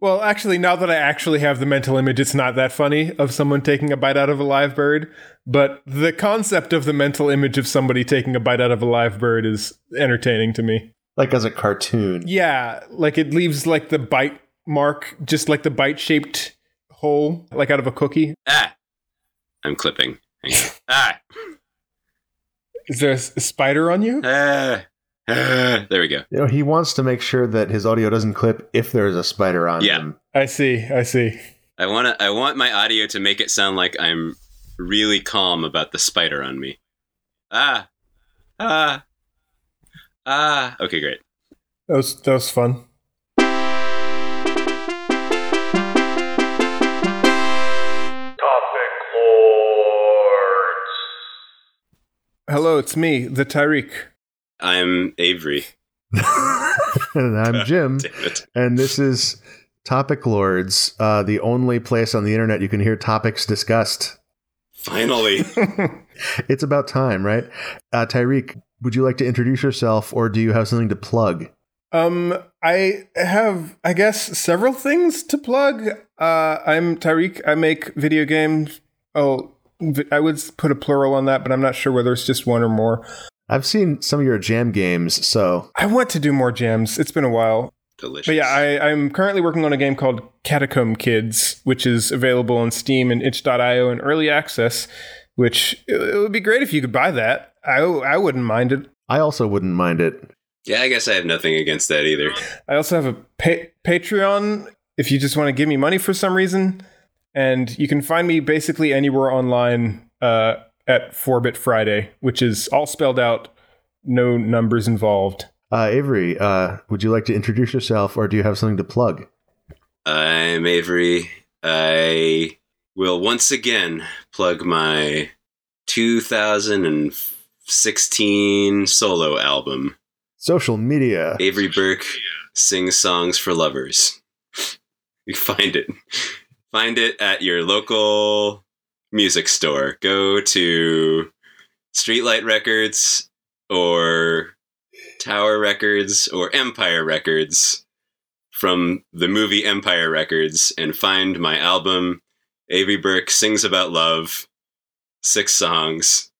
Well, actually, now that I actually have the mental image, it's not that funny of someone taking a bite out of a live bird. But the concept of the mental image of somebody taking a bite out of a live bird is entertaining to me. Like as a cartoon. Yeah, like it leaves like the bite mark, just like the bite shaped hole, like out of a cookie. Ah, I'm clipping. Ah, Is there a, spider on you? ah, ah. There we go. You know, he wants to make sure that his audio doesn't clip if there's a spider on Yeah. him. I see. I see. I want to. I want my audio to make it sound like I'm really calm about the spider on me. Ah, ah, ah. Okay, great. That was that was fun. Hello, it's me, the Tyriq. I'm Avery. and I'm Jim, and this is Topic Lords, uh, the only place on the internet you can hear topics discussed. Finally. It's about time, right? Uh, Tyriq, would you like to introduce yourself, or do you have something to plug? Um, I have, I guess, several things to plug. Uh, I'm Tyriq. I make video games. Oh, v- I would put a plural on that, but I'm not sure whether it's just one or more. I've seen some of your jam games, so I want to do more jams. It's been a while. Delicious. But yeah, I, I'm currently working on a game called Catacomb Kids, which is available on Steam and itch.io in early access, which it, it would be great if you could buy that. I, I wouldn't mind it. I also wouldn't mind it. yeah, I guess I have nothing against that either. I also have a pa- Patreon if you just want to give me money for some reason. And you can find me basically anywhere online uh, at Fourbit Friday, which is all spelled out, no numbers involved. Uh, Avery, uh, would you like to introduce yourself, or do you have something to plug? I'm Avery. I will once again plug my 2016 solo album, Social media. Avery Burke Sings Songs for Lovers. You find it. Find it at your local music store. Go to Streetlight Records or Tower Records or Empire Records from the movie Empire Records and find my album Avery Burke Sings About Love. Six songs.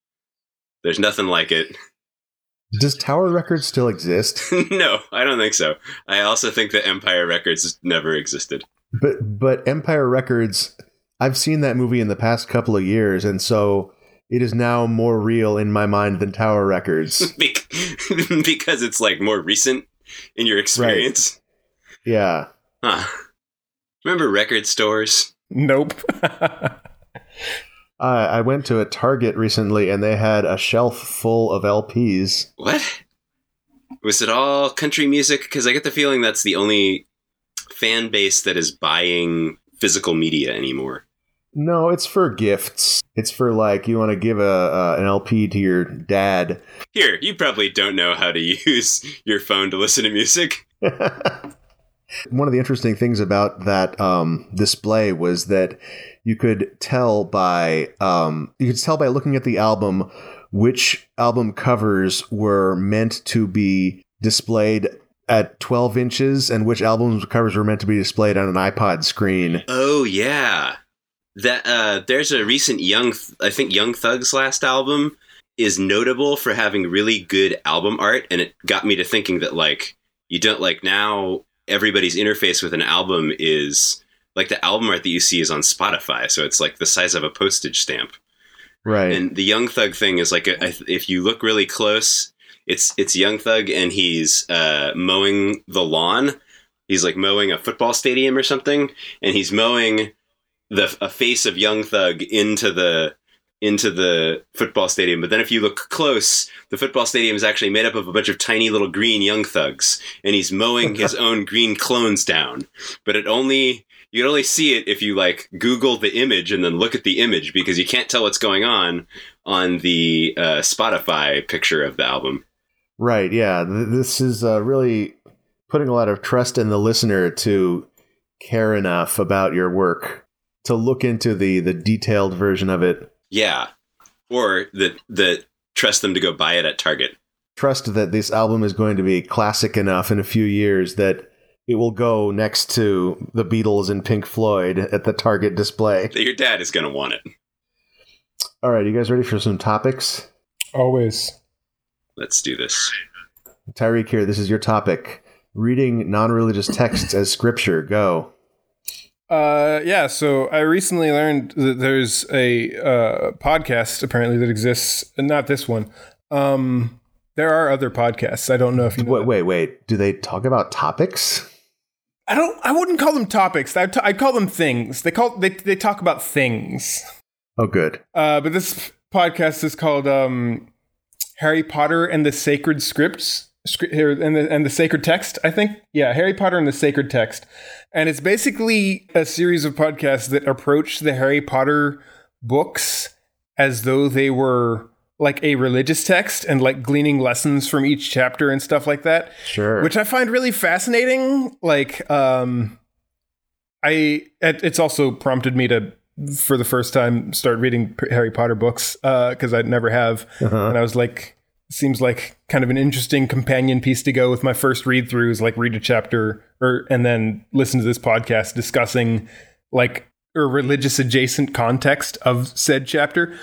There's nothing like it. Does Tower Records still exist? no, I don't think so. I also think that Empire Records never existed. But but Empire Records, I've seen that movie in the past couple of years, and so it is now more real in my mind than Tower Records. Because it's like more recent in your experience. yeah. Huh. Remember record stores? Nope. I I went to a Target recently, and they had a shelf full of LPs. What? Was it all country music? Because I get the feeling that's the only fan base that is buying physical media anymore. No, it's for gifts. It's for like you want to give a uh, an LP to your dad. Here, you probably don't know how to use your phone to listen to music. One of the interesting things about that um, display was that you could tell by um, you could tell by looking at the album which album covers were meant to be displayed at 12 inches and which album covers were meant to be displayed on an iPod screen. Oh yeah, that uh, there's a recent Young, I think Young Thug's last album is notable for having really good album art, and it got me to thinking that like you don't like now everybody's interface with an album is like the album art that you see is on Spotify, so it's like the size of a postage stamp. Right. And the Young Thug thing is like a, if you look really close, it's it's Young Thug and he's uh, mowing the lawn. He's like mowing a football stadium or something, and he's mowing the a face of Young Thug into the into the football stadium. But then if you look close, the football stadium is actually made up of a bunch of tiny little green Young Thugs, and he's mowing his own green clones down. But it only you can only see it if you like Google the image and then look at the image because you can't tell what's going on on the uh, Spotify picture of the album. Right. Yeah. This is uh, really putting a lot of trust in the listener to care enough about your work to look into the the detailed version of it. Yeah, or that that trust them to go buy it at Target. Trust that this album is going to be classic enough in a few years that it will go next to the Beatles and Pink Floyd at the Target display. Your dad is going to want it. All right, you guys ready for some topics? Always. Let's do this. Tyriq here, this is your topic. Reading non religious texts as scripture. Go. Uh, yeah, so I recently learned that there's a uh, podcast apparently that exists, not this one. Um, there are other podcasts. I don't know if you know. Wait, that. wait, wait. Do they talk about topics? I don't. I wouldn't call them topics. I t- I'd call them things. They call they they talk about things. Oh, good. Uh, but this podcast is called um, Harry Potter and the Sacred Scripts. Script here and the and the sacred text. I think yeah, Harry Potter and the Sacred Text, and it's basically a series of podcasts that approach the Harry Potter books as though they were like a religious text and like gleaning lessons from each chapter and stuff like that Sure. which I find really fascinating. Like, um, I it's also prompted me to, for the first time, start reading Harry Potter books because I never have, Uh-huh. and I was like, seems like kind of an interesting companion piece to go with my first read through is like read a chapter or and then listen to this podcast discussing like a religious adjacent context of said chapter.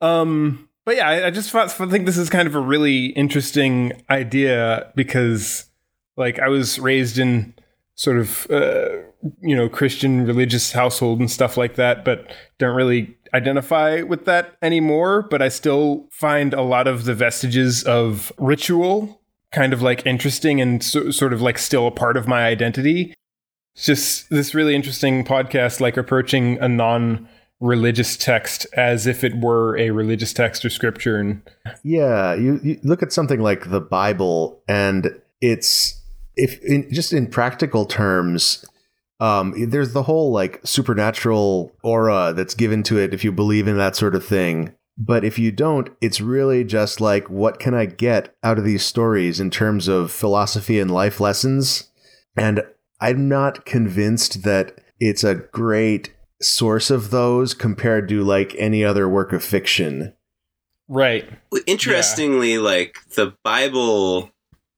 Um, but yeah, I, I just thought, I think this is kind of a really interesting idea because, like, I was raised in sort of uh, you know Christian religious household and stuff like that, but don't really identify with that anymore. But I still find a lot of the vestiges of ritual kind of like interesting and so, sort of like still a part of my identity. It's just this really interesting podcast, like approaching a non religious text as if it were a religious text or scripture and Yeah, you, you look at something like the Bible, and it's if in, just in practical terms, um, there's the whole like supernatural aura that's given to it if you believe in that sort of thing. But if you don't, it's really just like, what can I get out of these stories in terms of philosophy and life lessons? And I'm not convinced that it's a great source of those compared to like any other work of fiction. right Interestingly, like the Bible,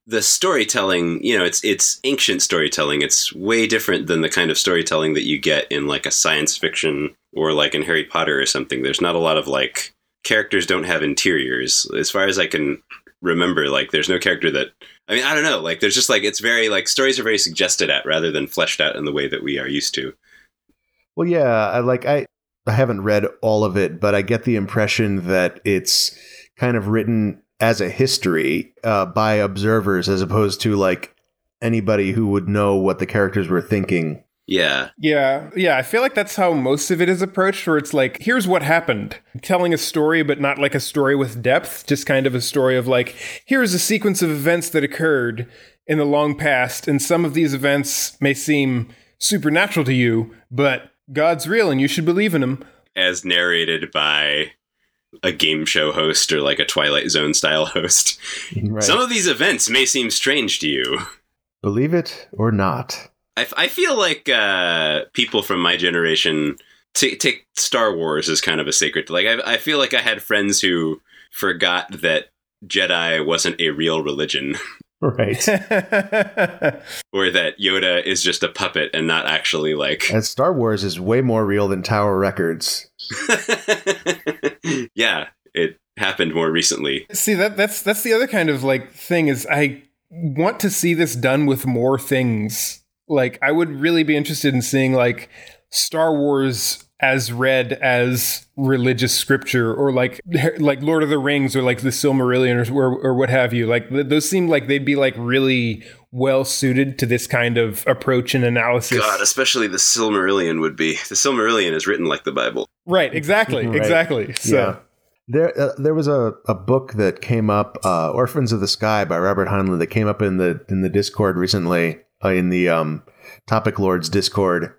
the storytelling, you know, it's it's ancient storytelling. It's way different than the kind of storytelling that you get in like a science fiction or like in Harry Potter or something. There's not a lot of like characters don't have interiors. As far as I can remember, like there's no character that I mean, I don't know. Like there's just like it's very like stories are very suggested at rather than fleshed out in the way that we are used to. Well, yeah, I like I I haven't read all of it, but I get the impression that it's kind of written as a history uh, by observers as opposed to like anybody who would know what the characters were thinking. Yeah. Yeah, yeah. I feel like that's how most of it is approached, where it's like, here's what happened. Telling a story, but not like a story with depth, just kind of a story of like, here's a sequence of events that occurred in the long past, and some of these events may seem supernatural to you, but God's real and you should believe in him. As narrated by a game show host or like a Twilight Zone style host. Right. Some of these events may seem strange to you. Believe it or not. I, I feel like uh, people from my generation t- take Star Wars as kind of a sacred. Like I, I feel like I had friends who forgot that Jedi wasn't a real religion, Right. or that Yoda is just a puppet and not actually like. and Star Wars is way more real than Tower Records. yeah, it happened more recently. See that that's that's the other kind of like thing is I want to see this done with more things. Like I would really be interested in seeing like Star Wars as read as religious scripture or like like Lord of the Rings or like the Silmarillion or or, or what have you. Like th- those seem like they'd be like really well suited to this kind of approach and analysis. God, especially the Silmarillion would be. The Silmarillion is written like the Bible. Right, exactly, Right. exactly. So yeah. There, uh, there was a, a book that came up, uh, "Orphans of the Sky" by Robert Heinlein, that came up in the in the Discord recently, uh, in the um, Topic Lords Discord,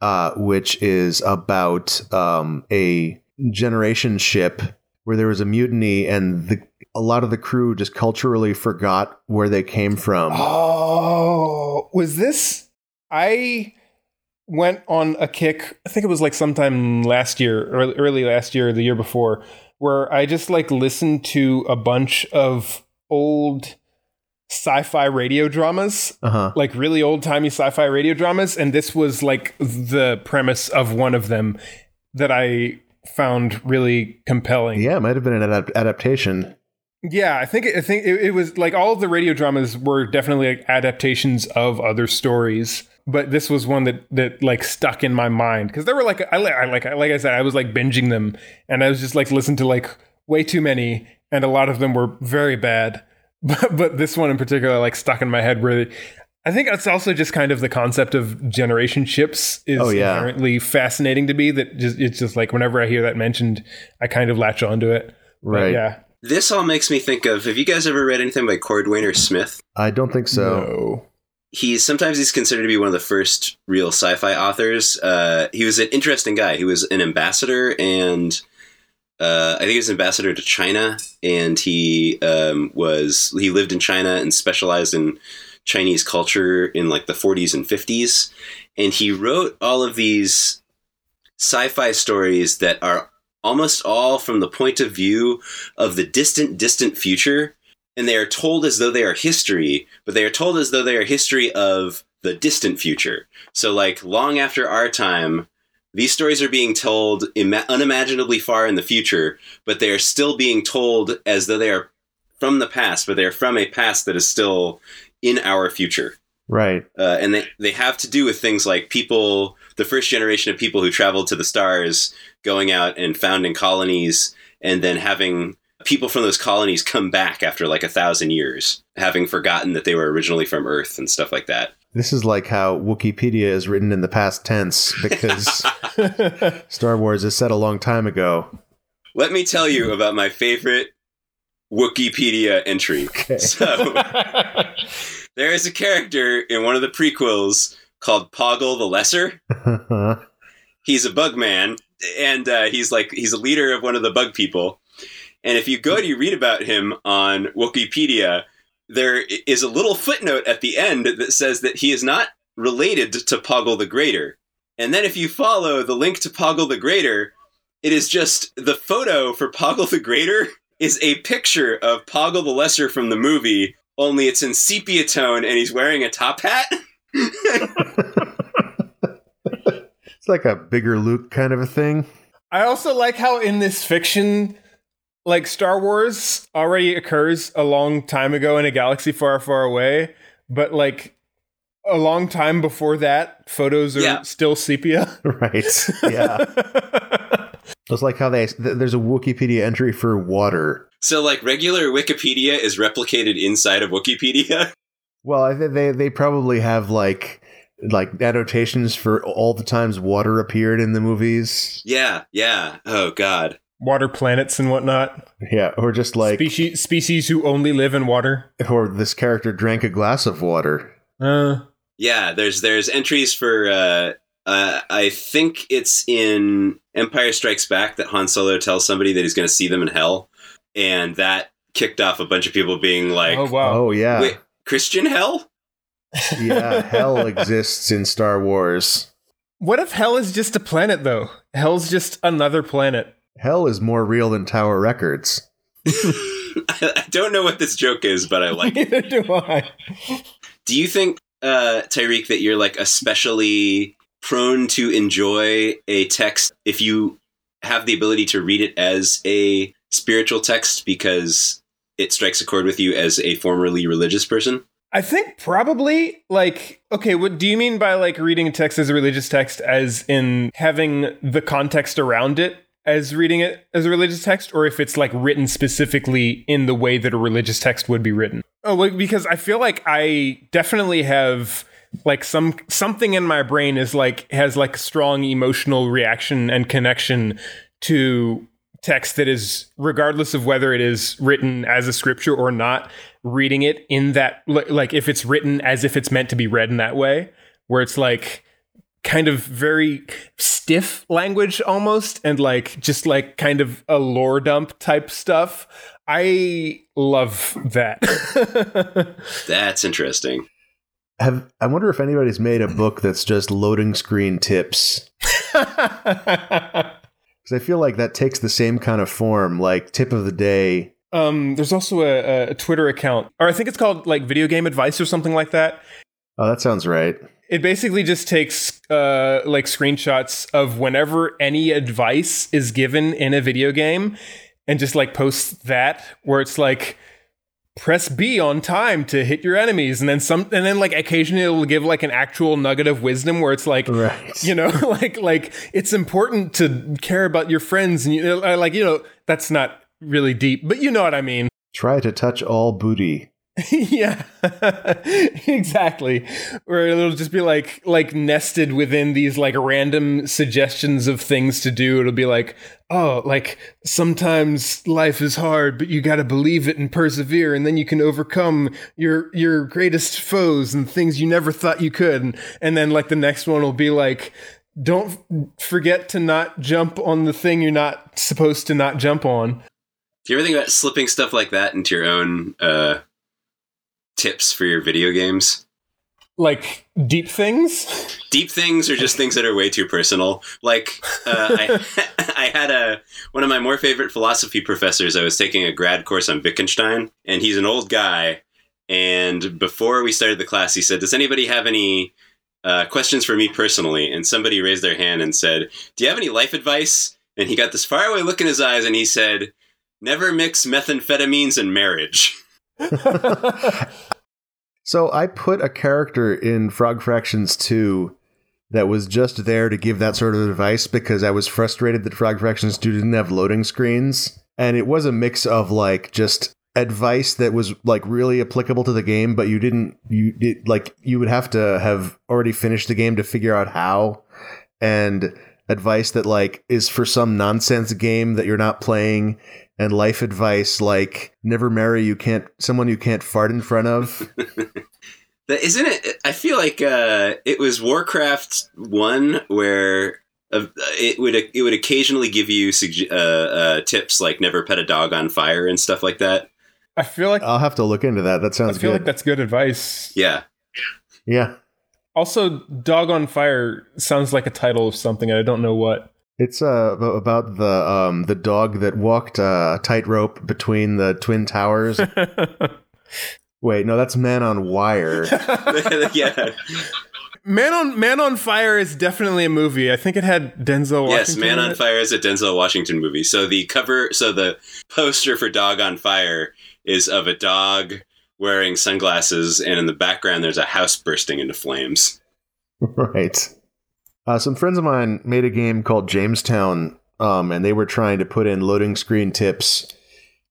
uh, which is about um, a generation ship where there was a mutiny, and the a lot of the crew just culturally forgot where they came from. Oh, was this? I went on a kick. I think it was like sometime last year, or early last year, or the year before, where I just like listened to a bunch of old sci-fi radio dramas, Uh huh. like really old-timey sci-fi radio dramas, and this was like the premise of one of them that I found really compelling. Yeah, it might have been an adap- adaptation. Yeah, I think I think it, it was like all of the radio dramas were definitely like adaptations of other stories, but this was one that that like stuck in my mind because there were like I, li- I like like I said I was like binging them and I was just like listening to like way too many and a lot of them were very bad, but but this one in particular like stuck in my head where. I think it's also just kind of the concept of generation ships is Oh, yeah. inherently fascinating to me. That just it's just like whenever I hear that mentioned, I kind of latch onto it. But Right. yeah. This all makes me think of. Have you guys ever read anything by Cordwainer Smith? I don't think so. No. He's sometimes he's considered to be one of the first real sci-fi authors. Uh, he was an interesting guy. He was an ambassador, and uh, I think he was ambassador to China, and he um, was he lived in China and specialized in Chinese culture in like the 40s and 50s, and he wrote all of these sci-fi stories that are almost all from the point of view of the distant, distant future and they are told as though they are history, but they are told as though they are history of the distant future. So, like, long after our time, these stories are being told ima- unimaginably far in the future, but they are still being told as though they are from the past, but they are from a past that is still in our future. Right. Uh, and they, they have to do with things like people, the first generation of people who traveled to the stars, going out and founding colonies, and then having people from those colonies come back after like a thousand years, having forgotten that they were originally from Earth and stuff like that. This is like how Wikipedia is written in the past tense because Star Wars is set a long time ago. Let me tell you about my favorite Wikipedia entry. Okay. So, there is a character in one of the prequels called Poggle the Lesser. he's a bug man and uh, he's like he's a leader of one of the bug people and if you go to you read about him on wikipedia there is a little footnote at the end that says that he is not related to poggle the greater and then if you follow the link to poggle the greater it is just the photo for poggle the greater is a picture of poggle the lesser from the movie only it's in sepia tone and he's wearing a top hat It's like a bigger Luke kind of a thing. I also like how in this fiction, like Star Wars already occurs a long time ago in a galaxy far, far away, but like a long time before that, photos are Yeah. still sepia. Right. Yeah. it's like how they th- there's a Wikipedia entry for water. So, like, regular Wikipedia is replicated inside of Wikipedia. Well, I think they they probably have like like annotations for all the times water appeared in the movies. yeah, yeah. Oh, God. Water planets and whatnot. Yeah, or just like species species who only live in water. or this character drank a glass of water. Uh, Yeah, there's there's entries for. Uh, uh, I think it's in Empire Strikes Back that Han Solo tells somebody that he's going to see them in hell, and that kicked off a bunch of people being like, oh wow. Oh yeah. "Wait, Christian hell?" yeah, hell exists in Star Wars. What if hell is just a planet though? Hell's just another planet. Hell is more real than Tower Records. I don't know what this joke is, but I like it. Neither do I. Do you think, uh, Tyriq, that you're like especially prone to enjoy a text if you have the ability to read it as a spiritual text because it strikes a chord with you as a formerly religious person? I think probably like okay, what do you mean by like reading a text as a religious text as in having the context around it as reading it as a religious text or if it's like written specifically in the way that a religious text would be written? Oh, like because I feel like I definitely have like some something in my brain is like has like a strong emotional reaction and connection to text that is regardless of whether it is written as a scripture or not reading it in that like if it's written as if it's meant to be read in that way where it's like kind of very stiff language almost and like just like kind of a lore dump type stuff i love that That's interesting. Have I wonder if anybody's made a book that's just loading screen tips. Because I feel like that takes the same kind of form, like tip of the day. Um, there's also a, a Twitter account, or I think it's called like Video Game Advice or something like that. Oh, that sounds right. It basically just takes uh, like screenshots of whenever any advice is given in a video game, and just like posts that where it's like press B on time to hit your enemies, and then some, and then like occasionally it'll give like an actual nugget of wisdom where it's like, Right. you know, like like it's important to care about your friends, and you know, like you know that's not really deep, but you know what I mean. Try to touch all booty. yeah. Exactly. Or it'll just be like like nested within these like random suggestions of things to do. It'll be like oh like sometimes life is hard but you got to believe it and persevere and then you can overcome your your greatest foes and things you never thought you could. And, and then like the next one will be like don't forget to not jump on the thing you're not supposed to not jump on. Do you ever think about slipping stuff like that into your own uh, tips for your video games? like deep things Deep things are just things that are way too personal. Like uh, I, I had a one of my more favorite philosophy professors. I was taking a grad course on Wittgenstein, and he's an old guy. And before we started the class, he said, "Does anybody have any uh, questions for me personally?" And somebody raised their hand and said, "Do you have any life advice?" And he got this faraway look in his eyes, and he said, "Never mix methamphetamines and marriage." So I put a character in Frog Fractions 2 that was just there to give that sort of advice because I was frustrated that Frog Fractions 2 didn't have loading screens. And it was a mix of like just advice that was like really applicable to the game, but you didn't you did like you would have to have already finished the game to figure out how and advice that like is for some nonsense game that you're not playing and life advice like never marry you can't someone you can't fart in front of That isn't it. I feel like uh, it was Warcraft one where uh, it would it would occasionally give you sugge- uh, uh, tips like never pet a dog on fire and stuff like that. i feel like I'll have to look into that. That sounds. I feel good. like that's good advice. Yeah, yeah. Also, Dog on Fire sounds like a title of something. and I don't know what. It's uh about the um the dog that walked uh, tightrope between the twin towers. Wait, no, that's Man on Wire. yeah. Man on Man on Fire is definitely a movie. I think it had Denzel. Yes, Man in on it. Fire is a Denzel Washington movie. So the cover, so the poster for Dog on Fire is of a dog wearing sunglasses, and in the background there's a house bursting into flames. right. Uh, some friends of mine made a game called Jamestown, um, and they were trying to put in loading screen tips.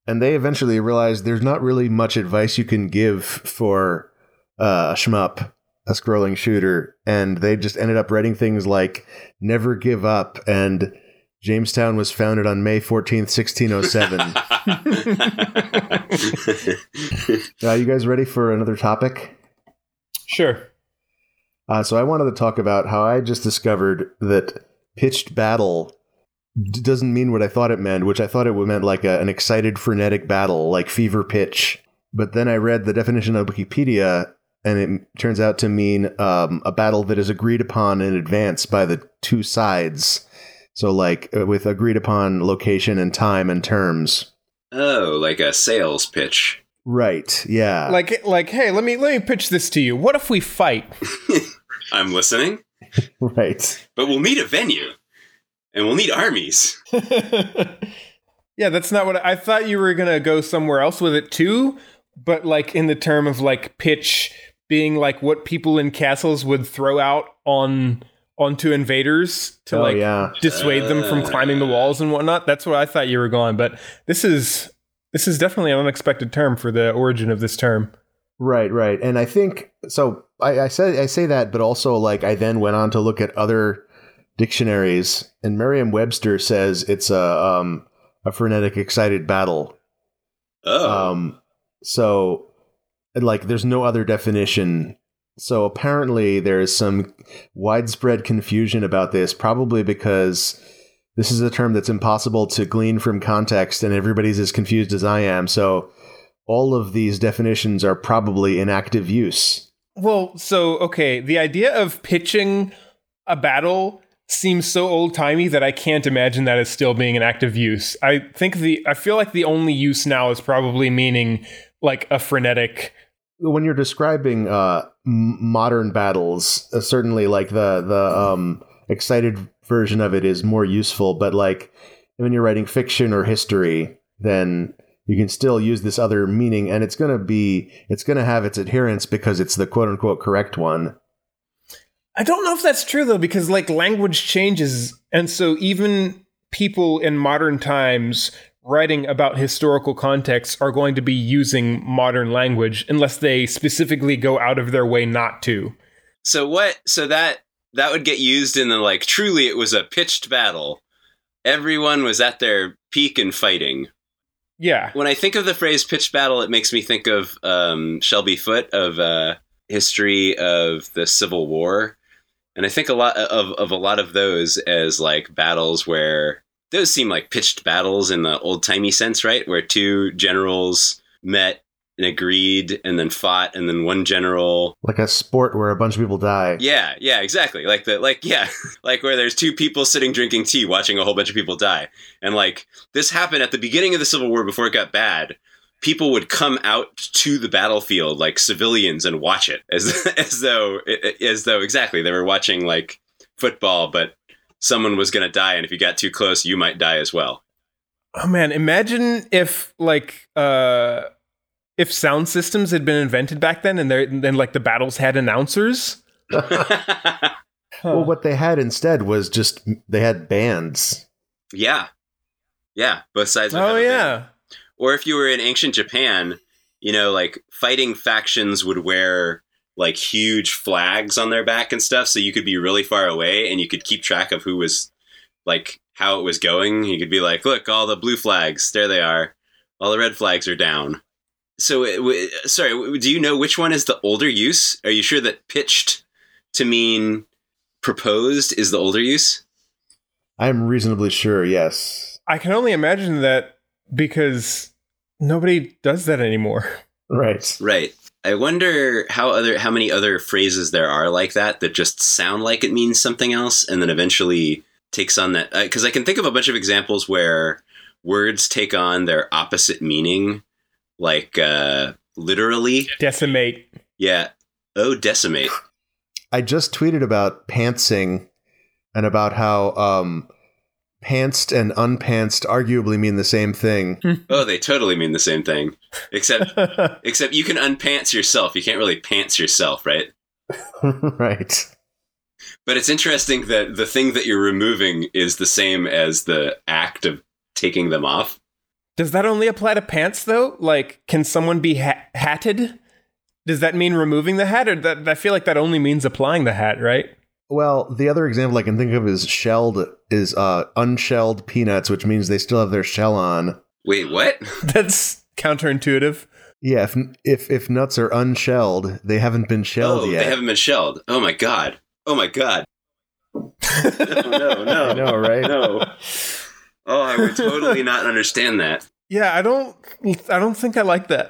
And they eventually realized there's not really much advice you can give for uh, a shmup, a scrolling shooter. And they just ended up writing things like never give up and Jamestown was founded on May 14th, 1607. Are you guys ready for another topic? Sure. Uh, so I wanted to talk about how I just discovered that pitched battle d- doesn't mean what I thought it meant, which I thought it meant like a, an excited, frenetic battle, like fever pitch. But then I read the definition of Wikipedia, and it turns out to mean um, a battle that is agreed upon in advance by the two sides. So, like uh, with agreed upon location and time and terms. oh, like a sales pitch. Right. Yeah. Like like hey, let me let me pitch this to you. What if we fight? I'm listening, right. but we'll need a venue, and we'll need armies. yeah, that's not what I, I thought you were gonna go somewhere else with it too. But like in the term of like pitch being like what people in castles would throw out on onto invaders to oh, like yeah. dissuade them from climbing the uh. walls and whatnot. That's where I thought you were going, but this is this is definitely an unexpected term for the origin of this term. Right, right. And I think so I, I say I say that, but also like I then went on to look at other dictionaries and Merriam Webster says it's a um a frenetic excited battle. Oh, Um so like there's no other definition. So apparently there is some widespread confusion about this, probably because this is a term that's impossible to glean from context and everybody's as confused as I am. So all of these definitions are probably in active use. Well, so okay, the idea of pitching a battle seems so old timey that I can't imagine that as still being an active use. I think the I feel like the only use now is probably meaning like a frenetic. when you're describing uh, m- modern battles, uh, certainly like the the um, excited version of it is more useful. But like when you're writing fiction or history, then you can still use this other meaning, and it's gonna be it's gonna have its adherence because it's the quote unquote correct one. I don't know if that's true though, because like language changes, and so even people in modern times writing about historical contexts are going to be using modern language unless they specifically go out of their way not to. So what? So that that would get used in the like. Truly, it was a pitched battle. Everyone was at their peak in fighting. Yeah. When I think of the phrase "pitched battle," it makes me think of um, Shelby Foote of uh, history of the Civil War, and I think a lot of of a lot of those as like battles where those seem like pitched battles in the old timey sense, right? Where two generals met and agreed and then fought and then one general. Like a sport where a bunch of people die. yeah yeah exactly. Like the like yeah. Like where there's two people sitting drinking tea watching a whole bunch of people die. And like this happened at the beginning of the civil war before it got bad. People would come out to the battlefield like civilians and watch it. As as though as though exactly. They were watching like football but someone was going to die and if you got too close you might die as well. Oh man, imagine if like uh if sound systems had been invented back then and then like the battles had announcers. Well, what they had instead was just they had bands. yeah yeah both sides Oh a band. yeah. or if you were in ancient Japan, you know, like fighting factions would wear like huge flags on their back and stuff, so you could be really far away and you could keep track of who was like how it was going. You could be like, look, all the blue flags, there they are. All the red flags are down. So, uh, w- uh, sorry, w- do you know which one is the older use? Are you sure that pitched to mean proposed is the older use? I'm reasonably sure, yes. I can only imagine that because nobody does that anymore. Right. Right. I wonder how other how many other phrases there are like that that just sound like it means something else and then eventually takes on that uh, because I can think of a bunch of examples where words take on their opposite meaning like uh literally Decimate. yeah oh decimate I just tweeted about pantsing and about how um, pantsed and unpantsed arguably mean the same thing. oh they totally mean the same thing except except you can unpants yourself you can't really pants yourself right right. But it's interesting that the thing that you're removing is the same as the act of taking them off. Does that only apply to pants though? Like, can someone be ha- hatted? Does that mean removing the hat, or that I feel like that only means applying the hat, right? Well, the other example I can think of is shelled is uh, unshelled peanuts, which means they still have their shell on. Wait, what? That's counterintuitive. Yeah, if if, if nuts are unshelled, they haven't been shelled oh, yet. they haven't been shelled. Oh my god. Oh my god. no, no, no. I know, right? No. Oh, I would totally not understand that. Yeah, I don't. I don't think I like that.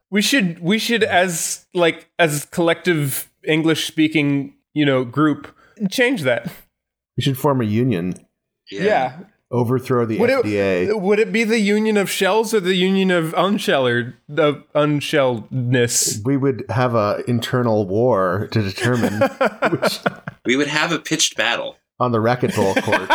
we should. We should, as like as collective English speaking, you know, group, change that. We should form a union, Yeah. yeah. overthrow the Would FDA. it would it be the union of shells or the union of unshellered of unshelledness? we would have a internal war to determine which We would have a pitched battle. On the racquetball court.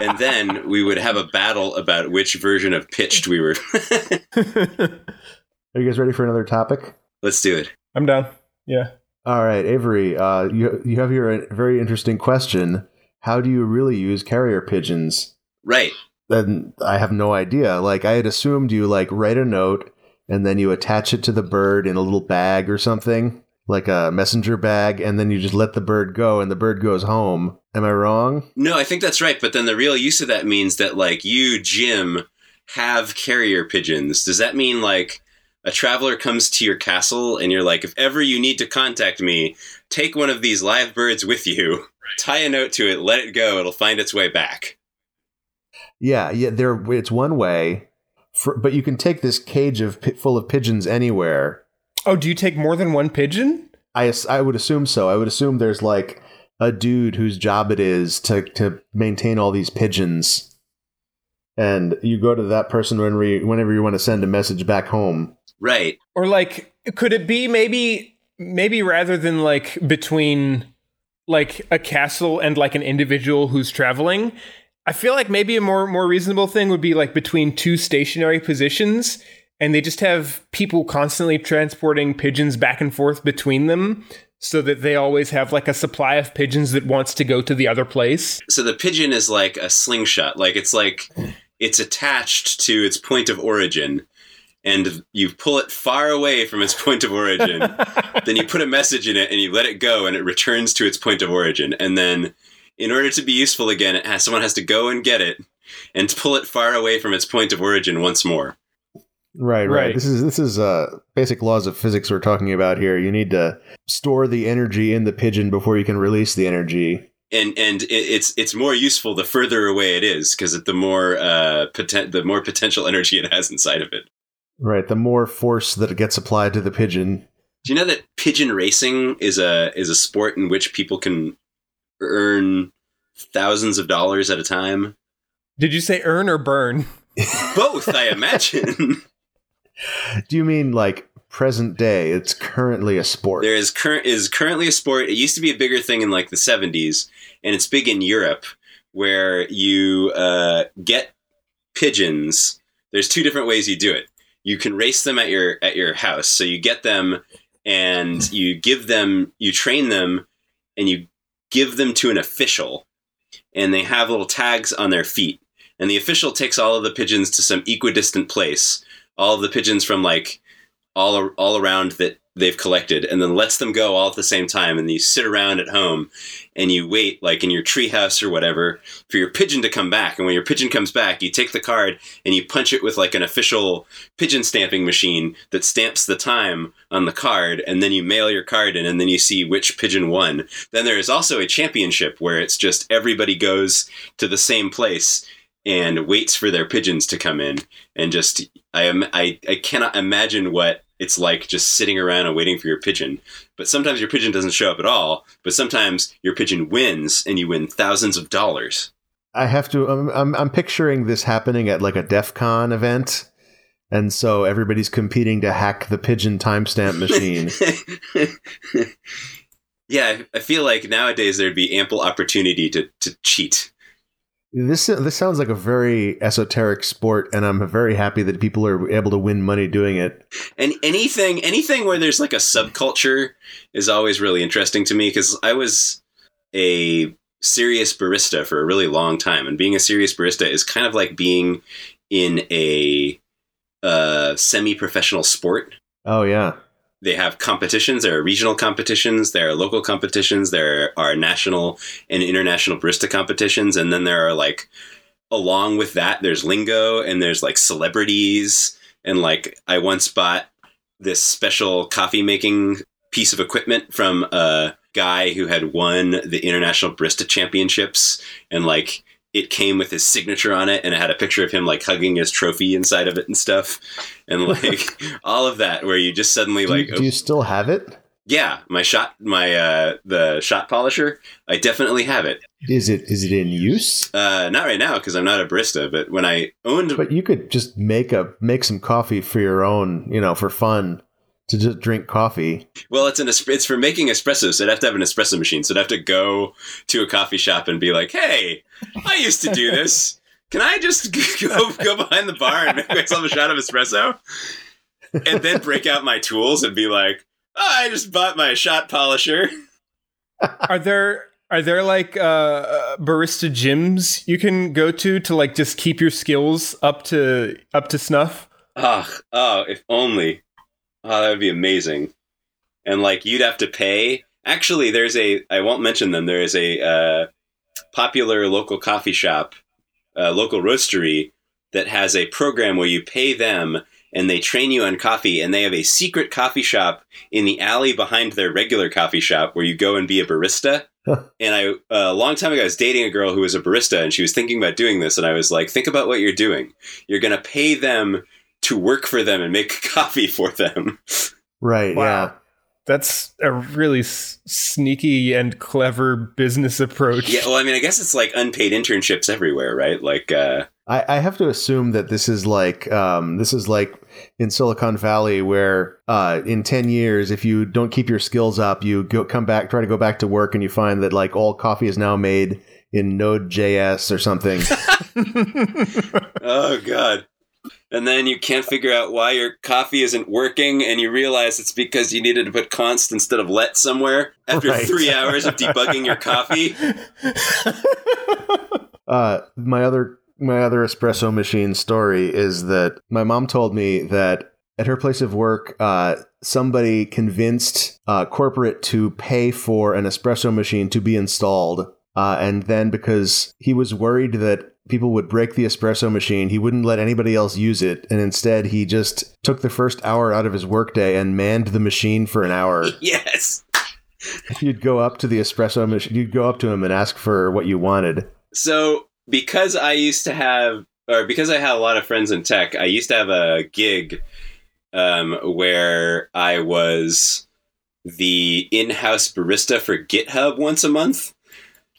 And then we would have a battle about which version of pitched we were. Are you guys ready for another topic? Let's do it. I'm down. Yeah. All right, Avery, uh, you you have here a very interesting question. How do you really use carrier pigeons? Right. Then I have no idea. Like I had assumed you like write a note and then you attach it to the bird in a little bag or something, like a messenger bag, and then you just let the bird go and the bird goes home. Am I wrong? No, I think that's right. But then the real use of that means that, like, you, Jim, have carrier pigeons. Does that mean, like, a traveler comes to your castle and you're like, if ever you need to contact me, take one of these live birds with you, tie a note to it, let it go, it'll find its way back. Yeah, yeah. There, it's one way, for, but you can take this cage of pi- full of pigeons anywhere. Oh, do you take more than one pigeon? I, I would assume so. I would assume there's like a dude whose job it is to to maintain all these pigeons, and you go to that person whenever you, whenever you want to send a message back home. Right. Or like, could it be maybe maybe rather than like between like a castle and like an individual who's traveling? I feel like maybe a more more reasonable thing would be like between two stationary positions and they just have people constantly transporting pigeons back and forth between them so that they always have like a supply of pigeons that wants to go to the other place. So the pigeon is like a slingshot. Like it's like it's attached to its point of origin. And you pull it far away from its point of origin. then you put a message in it and you let it go and it returns to its point of origin. And then in order to be useful again, it has, someone has to go and get it and pull it far away from its point of origin once more. Right, right, Right. This is this is uh, basic laws of physics we're talking about here. You need to store the energy in the pigeon before you can release the energy. and and it's it's more useful the further away it is because the more uh poten- the more potential energy it has inside of it. Right, the more force that gets applied to the pigeon. Do you know that pigeon racing is a is a sport in which people can earn thousands of dollars at a time? Did you say earn or burn? Both, I imagine. Do you mean like present day? It's currently a sport. there is current is currently a sport. It used to be a bigger thing in like the seventies, and it's big in Europe, where you uh, get pigeons. There's two different ways you do it. You can race them at your at your house. So you get them and you give them you train them and you give them to an official and they have little tags on their feet. And the official takes all of the pigeons to some equidistant place. All the pigeons from like all all around that they've collected and then lets them go all at the same time. And you sit around at home and you wait like in your treehouse or whatever for your pigeon to come back. And when your pigeon comes back you take the card and you punch it with like an official pigeon stamping machine that stamps the time on the card. And then you mail your card in and then you see which pigeon won. Then there is also a championship where it's just everybody goes to the same place and waits for their pigeons to come in and just I am I, I cannot imagine what it's like just sitting around and waiting for your pigeon. But sometimes your pigeon doesn't show up at all. But sometimes your pigeon wins and you win thousands of dollars. I have to. I'm, I'm I'm picturing this happening at like a DEF CON event, and so everybody's competing to hack the pigeon timestamp machine. yeah, I feel like nowadays there'd be ample opportunity to, to cheat. This this sounds like a very esoteric sport, and I'm very happy that people are able to win money doing it. And anything anything where there's like a subculture is always really interesting to me because I was a serious barista for a really long time, and being a serious barista is kind of like being in a uh, semi-professional sport. Oh yeah, They have competitions. There are regional competitions. There are local competitions. There are national and international barista competitions, and then there are like along with that, there's lingo and there's like celebrities and like I once bought this special coffee making piece of equipment from a guy who had won the international barista championships and like it came with his signature on it and it had a picture of him like hugging his trophy inside of it and stuff and like all of that where you just suddenly do, like do you still have it? yeah my shot my uh the shot polisher i definitely have it Is it is it in use? uh not right now because i'm not a barista but when i owned But you could just make a make some coffee for your own, you know, for fun to just drink coffee. Well, it's an es- it's for making espresso, so I'd have to have an espresso machine. So I'd have to go to a coffee shop and be like, "Hey, I used to do this. Can I just go go behind the bar and make myself a shot of espresso?" And then break out my tools and be like, oh, "I just bought my shot polisher." are there are there like uh, uh, barista gyms you can go to to like just keep your skills up to up to snuff? Oh, oh, if only. Oh, that would be amazing. And like you'd have to pay. Actually, there's a I won't mention them. There is a uh, popular local coffee shop, uh, local roastery that has a program where you pay them and they train you on coffee and they have a secret coffee shop in the alley behind their regular coffee shop where you go and be a barista. and I uh, a long time ago I was dating a girl who was a barista and she was thinking about doing this and I was like, think about what you're doing. You're going to pay them to work for them and make coffee for them. Right, Wow. yeah. That's a really s- sneaky and clever business approach. Yeah, well, I mean, I guess it's like unpaid internships everywhere, right? Like, uh, I, I have to assume that this is like um, this is like in Silicon Valley, where uh, in ten years, if you don't keep your skills up, you go come back, try to go back to work, and you find that like all coffee is now made in Node.js or something. oh god. And then you can't figure out why your coffee isn't working, and you realize it's because you needed to put const instead of let somewhere after Right. three hours of debugging your coffee. Uh, my other my other espresso machine story is that my mom told me that at her place of work, uh, somebody convinced uh, corporate to pay for an espresso machine to be installed, uh, and then because he was worried that people would break the espresso machine, he wouldn't let anybody else use it, and instead he just took the first hour out of his workday and manned the machine for an hour. yes. you'd go up to the espresso machine, you'd go up to him and ask for what you wanted. So because I used to have, or because I had a lot of friends in tech, I used to have a gig um, where I was the in-house barista for GitHub once a month.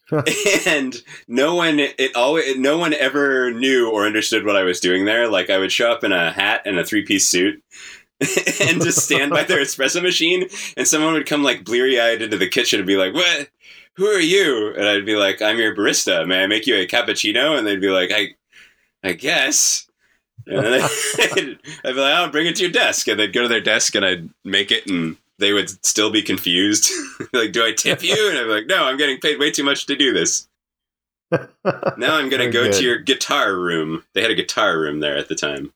and no one it always no one ever knew or understood what I was doing there. Like I would show up in a hat and a three piece suit and just stand by their espresso machine, and someone would come like bleary eyed into the kitchen and be like, "What? Who are you?" And I'd be like, "I'm your barista. May I make you a cappuccino?" And they'd be like, "I, I guess." And I'd, I'd be like, "I'll bring it to your desk," and they'd go to their desk and I'd make it and. They would still be confused. like, do I tip you? And I'm like, no, I'm getting paid way too much to do this. Now I'm going to go good. to your guitar room. They had a guitar room there at the time.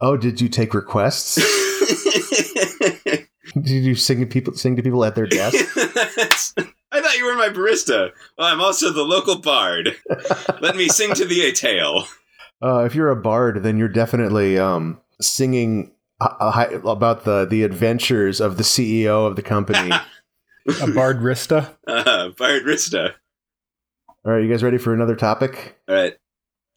Oh, did you take requests? Did you sing to people sing to people at their desk? I thought you were my barista. Well, I'm also the local bard. Let me sing to thee a tale. Uh, if you're a bard, then you're definitely um, singing uh, uh, about the the adventures of the CEO of the company. a bard Rista. Uh, bard Rista. All right, you guys ready for another topic? All right.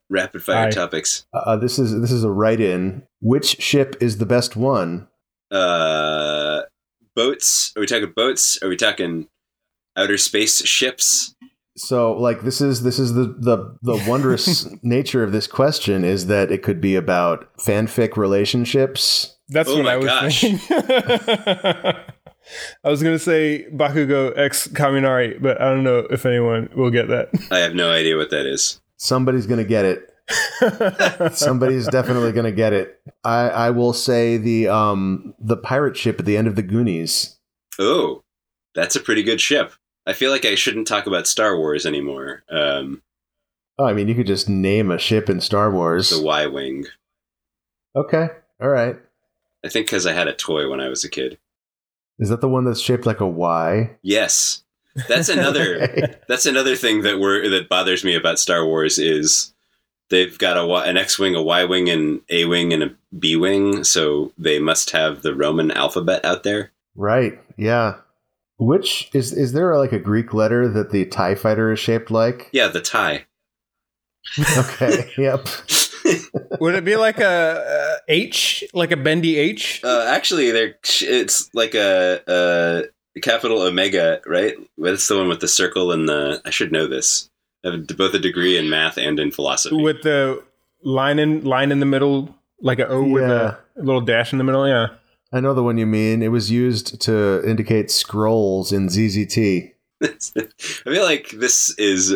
Rapid fire Aye. topics. Uh, this is this is a write-in. Which ship is the best one? Uh, boats. Are we talking boats? Are we talking outer space ships? So, like, this is this is the the the wondrous nature of this question is that it could be about fanfic relationships. That's Oh what my I was gosh. thinking. I was gonna say Bakugo X Kaminari, but I don't know if anyone will get that. I have no idea what that is. Somebody's gonna get it. Somebody's definitely gonna get it. I I will say the um the pirate ship at the end of the Goonies. Oh, that's a pretty good ship. I feel like I shouldn't talk about Star Wars anymore. Um, Oh, I mean, you could just name a ship in Star Wars. the Y Wing. Okay, all right. I think because I had a toy when I was a kid. Is that the one that's shaped like a Y? Yes, that's another. Okay. that's another thing that we're that bothers me about Star Wars is they've got a an X wing, a Y wing, and A wing, and a B wing. So they must have the Roman alphabet out there. Right. Yeah. Which is is there like a Greek letter that the Tie Fighter is shaped like? Yeah, the tie. Okay. yep. Would it be like a, a H, like a bendy H? Uh, actually, they're it's like a, a capital Omega, right? That's the one with the circle and the. I should know this. I have both a degree in math and in philosophy. with the line in line in the middle, like a O with Yeah. a little dash in the middle. Yeah. I know the one you mean. It was used to indicate scrolls in ZZT. I feel like this is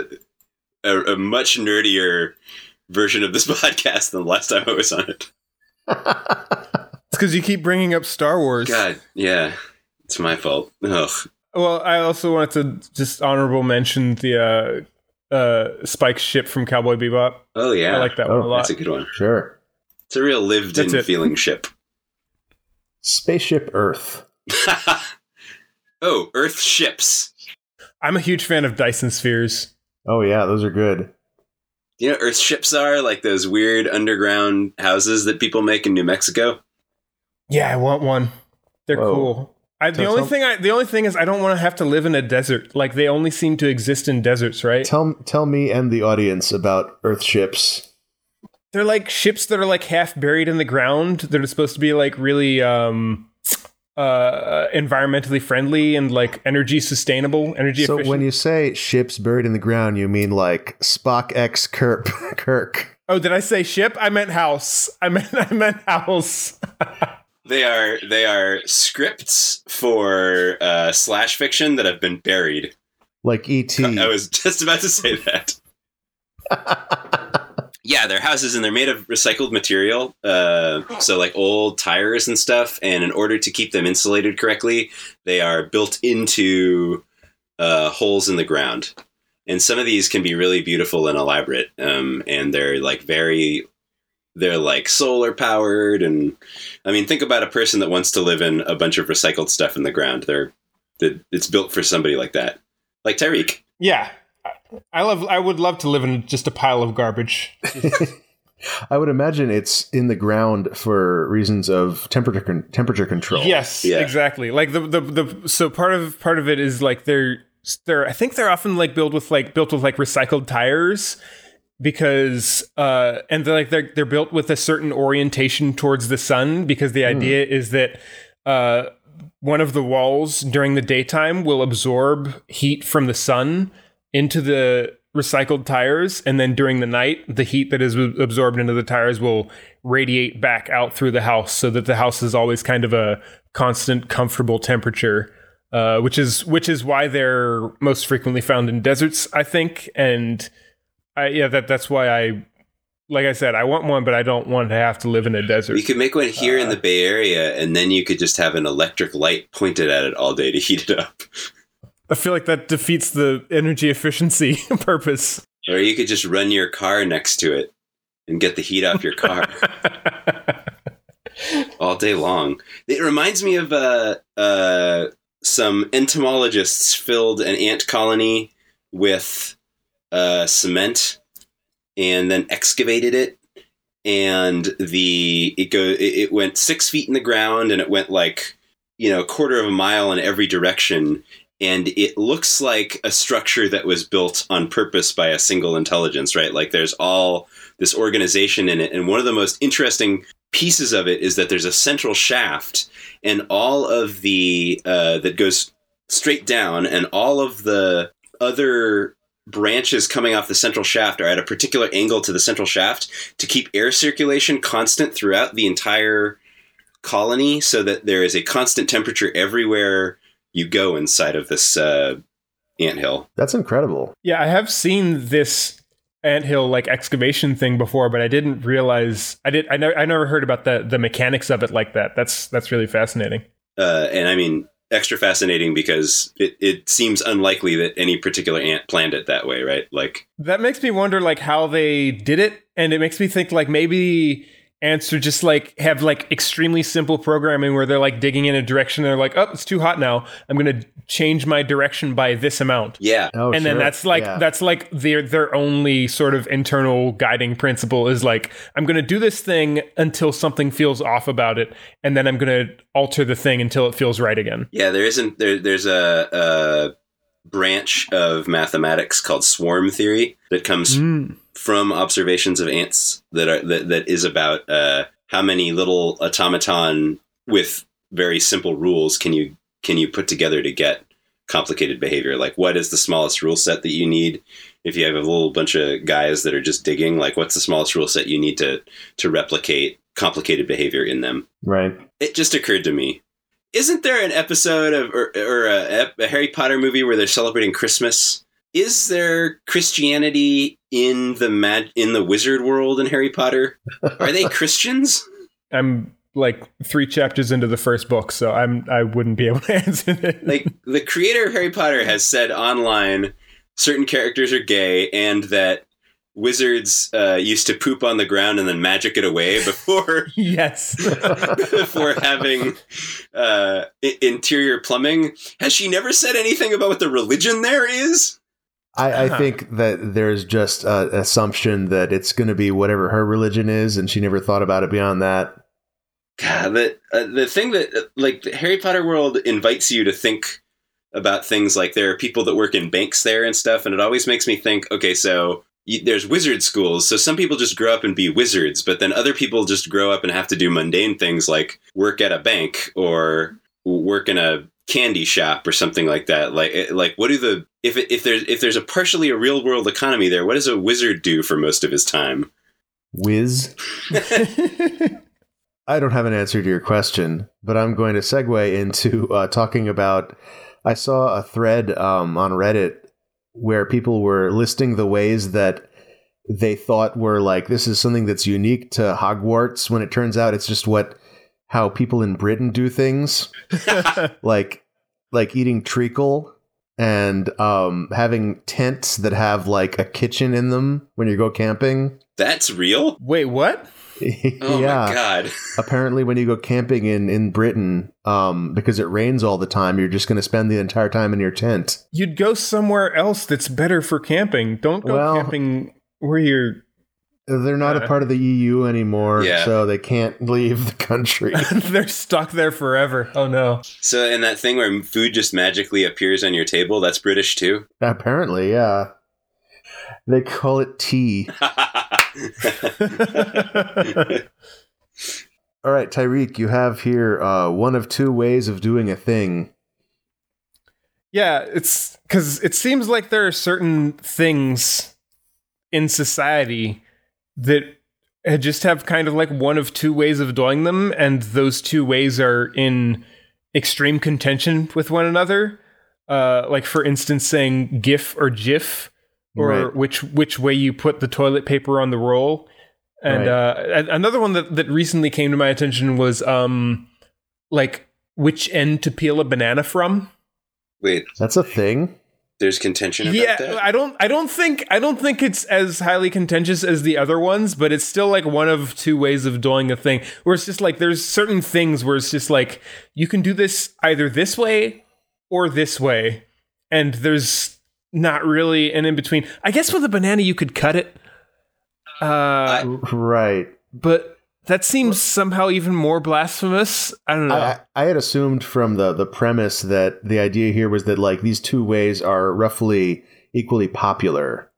a, a much nerdier version of this podcast than the last time I was on it. It's because you keep bringing up Star Wars. God, yeah, it's my fault. Ugh. Well, I also wanted to just honorable mention the uh, uh, Spike ship from Cowboy Bebop. Oh yeah, I like that Oh, one a lot. That's a good one. sure. It's a real lived-in it. feeling ship. Spaceship Earth. oh, Earth ships. I'm a huge fan of Dyson spheres. Oh yeah, those are good. Do you know what Earth ships are like those weird underground houses that people make in New Mexico? Yeah, I want one. They're Whoa. cool. I, the Tell- only tell- thing I the only thing is I don't want to have to live in a desert. Like they only seem to exist in deserts, right? Tell tell me and the audience about Earth ships. They're like ships that are like half buried in the ground. They're supposed to be like really um uh, environmentally friendly and like energy sustainable, energy So efficient. when you say ships buried in the ground, you mean like Spock X Kirk Kirk. oh, did I say ship? I meant house. I meant I meant house. They are they are scripts for uh, slash fiction that have been buried. Like ET. I was just about to say that. yeah, they're houses and they're made of recycled material. Uh, so like old tires and stuff. And in order to keep them insulated correctly, they are built into uh, holes in the ground. And some of these can be really beautiful and elaborate. Um, and they're like very they're like solar powered and i mean think about a person that wants to live in a bunch of recycled stuff in the ground they're that it's built for somebody like that like Tyriq yeah, I love. I would love to live in just a pile of garbage. I would imagine it's in the ground for reasons of temperature con- temperature control. Yes, Yeah. exactly. Like the, the the so part of part of it is like they're they're I think they're often like built with like built with like recycled tires because uh and they're like they're they're built with a certain orientation towards the sun because the idea is that uh one of the walls during the daytime will absorb heat from the sun into the recycled tires and then during the night the heat that is absorbed into the tires will radiate back out through the house so that the house is always kind of a constant comfortable temperature uh, which is which is why they're most frequently found in deserts i think. And I, yeah that that's why i like i said i want one but i don't want to have to live in a desert. You could make one here in the bay area and then you could just have an electric light pointed at it all day to heat it up i feel like that defeats the energy efficiency purpose or you could just run your car next to it and get the heat off your car all day long. It reminds me of uh, uh, some entomologists filled an ant colony with uh, cement and then excavated it. And the it go it, went six feet in the ground and it went like you know a quarter of a mile in every direction. And it looks like a structure that was built on purpose by a single intelligence, right? Like there's all this organization in it. And one of the most interesting pieces of it is that there's a central shaft and all of the uh, that goes straight down and all of the other branches coming off the central shaft are at a particular angle to the central shaft to keep air circulation constant throughout the entire colony so that there is a constant temperature everywhere you go inside of this uh, anthill. That's incredible. Yeah, I have seen this anthill like excavation thing before, but I didn't realize I did. I never, I never heard about the the mechanics of it like that. That's that's really fascinating. Uh, and I mean, extra fascinating because it, it seems unlikely that any particular ant planned it that way, right? Like, That makes me wonder like how they did it, and it makes me think like maybe ants are just like have like extremely simple programming where they're like digging in a direction. They're like, oh, it's too hot now. I'm gonna change my direction by this amount. yeah, Oh, and then that's like Yeah. that's like their their only sort of internal guiding principle is like I'm going to do this thing until something feels off about it and then I'm going to alter the thing until it feels right again. yeah. There isn't there. There's a, a branch of mathematics called swarm theory that comes hmm. From observations of ants that are that, that is about uh, how many little automaton with very simple rules can you can you put together to get complicated behavior? Like what is the smallest rule set that you need? If you have a little bunch of guys that are just digging like what's the smallest rule set you need to to replicate complicated behavior in them? Right. it just occurred to me. Isn't there an episode of or, or a, a harry potter movie where they're celebrating christmas is there christianity in the mag- in the wizard world in harry potter are they christians I'm like 3 chapters into the first book so I'm I wouldn't be able to answer this. like the creator of harry potter has said online certain characters are gay and that wizards uh, used to poop on the ground and then magic it away before yes. before having uh, i- interior plumbing. Has she never said anything about what the religion there is? I, I think that there's just an assumption that it's going to be whatever her religion is, and she never thought about it beyond that. God, the uh, the thing that uh, like the Harry Potter world invites you to think about things like there are people that work in banks there and stuff, and it always makes me think. Okay, so you, there's wizard schools, so some people just grow up and be wizards, but then other people just grow up and have to do mundane things like work at a bank or work in a candy shop or something like that. Like like what do the if it, if there's if there's a partially a real world economy there, what does a wizard do for most of his time? Whiz. I don't have an answer to your question, but I'm going to segue into uh, talking about. I saw a thread um, on Reddit where people were listing the ways that they thought were like this is something that's unique to Hogwarts when it turns out it's just what how people in Britain do things like like eating treacle and um, having tents that have like a kitchen in them when you go camping. That's real? Wait, what? Oh yeah. my god. Apparently, when you go camping in in Britain, um, because it rains all the time, you're just going to spend the entire time in your tent. You'd go somewhere else that's better for camping. Don't go Well- camping where you're. They're not a part of the EU anymore, Yeah. so they can't leave the country. they're stuck there forever. Oh no. So and that thing where food just magically appears on your table, that's British too. Apparently, yeah. They call it tea. All right, Tyriq, you have here uh, one of two ways of doing a thing. Yeah, it's because it seems like there are certain things in society that just have kind of like one of two ways of doing them, and those two ways are in extreme contention with one another. Uh, like for instance, saying GIF or GIF, or Right. which which way you put the toilet paper on the roll. And Right. uh, another one that, that recently came to my attention was um, like which end to peel a banana from. Wait, That's a thing. There's contention about Yeah, that? I don't I don't think I don't think it's as highly contentious as the other ones, but it's still like one of two ways of doing a thing. Where it's just like there's certain things where it's just like you can do this either this way or this way, and there's not really an in between. I guess with a banana you could cut it, uh, Right. but that seems somehow even more blasphemous. I don't know. I, I had assumed from the the premise that the idea here was that like these two ways are roughly equally popular.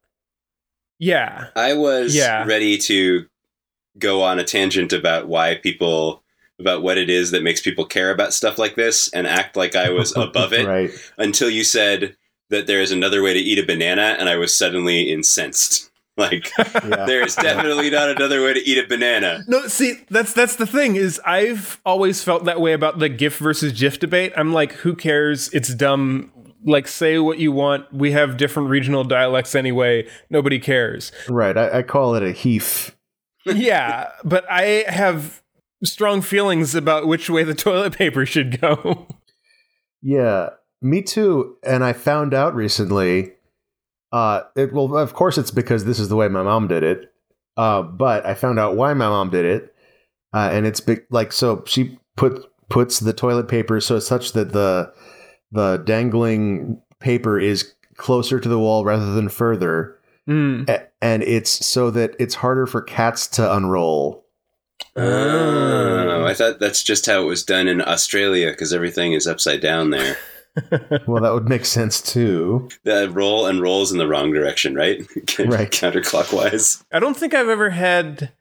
yeah, I was Yeah. ready to go on a tangent about why people about what it is that makes people care about stuff like this and act like I was above it right. until you said that there is another way to eat a banana and I was suddenly incensed. Like Yeah. there is definitely not another way to eat a banana. No, see, that's that's the thing is I've always felt that way about the GIF versus GIF debate. I'm like, who cares? It's dumb. Like, say what you want. We have different regional dialects anyway. Nobody cares. Right. I, I call it a heaf. yeah, but I have strong feelings about which way the toilet paper should go. Yeah, me too. And I found out recently. Uh, it well, of course, it's because this is the way my mom did it. Uh, but I found out why my mom did it, uh, and it's big. Like, so she put puts the toilet paper so such that the the dangling paper is closer to the wall rather than further, Mm. a- and it's so that it's harder for cats to unroll. Oh, I thought that's just how it was done in Australia because everything is upside down there. Well, that would make sense too. The roll and rolls in the wrong direction, right? Right. Counterclockwise. I don't think I've ever had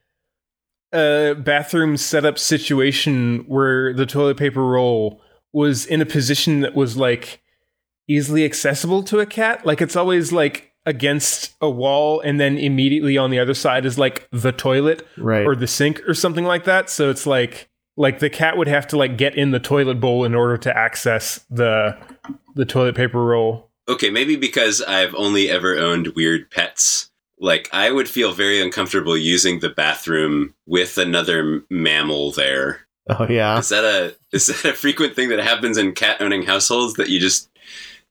a bathroom setup situation where the toilet paper roll was in a position that was like easily accessible to a cat. Like it's always like against a wall and then immediately on the other side is like the toilet Right. or the sink or something like that. So it's like like the cat would have to like get in the toilet bowl in order to access the the toilet paper roll. Okay, maybe because I've only ever owned weird pets. Like, I would feel very uncomfortable using the bathroom with another m- mammal there. oh yeah. Is that a is that a frequent thing that happens in cat owning households that you just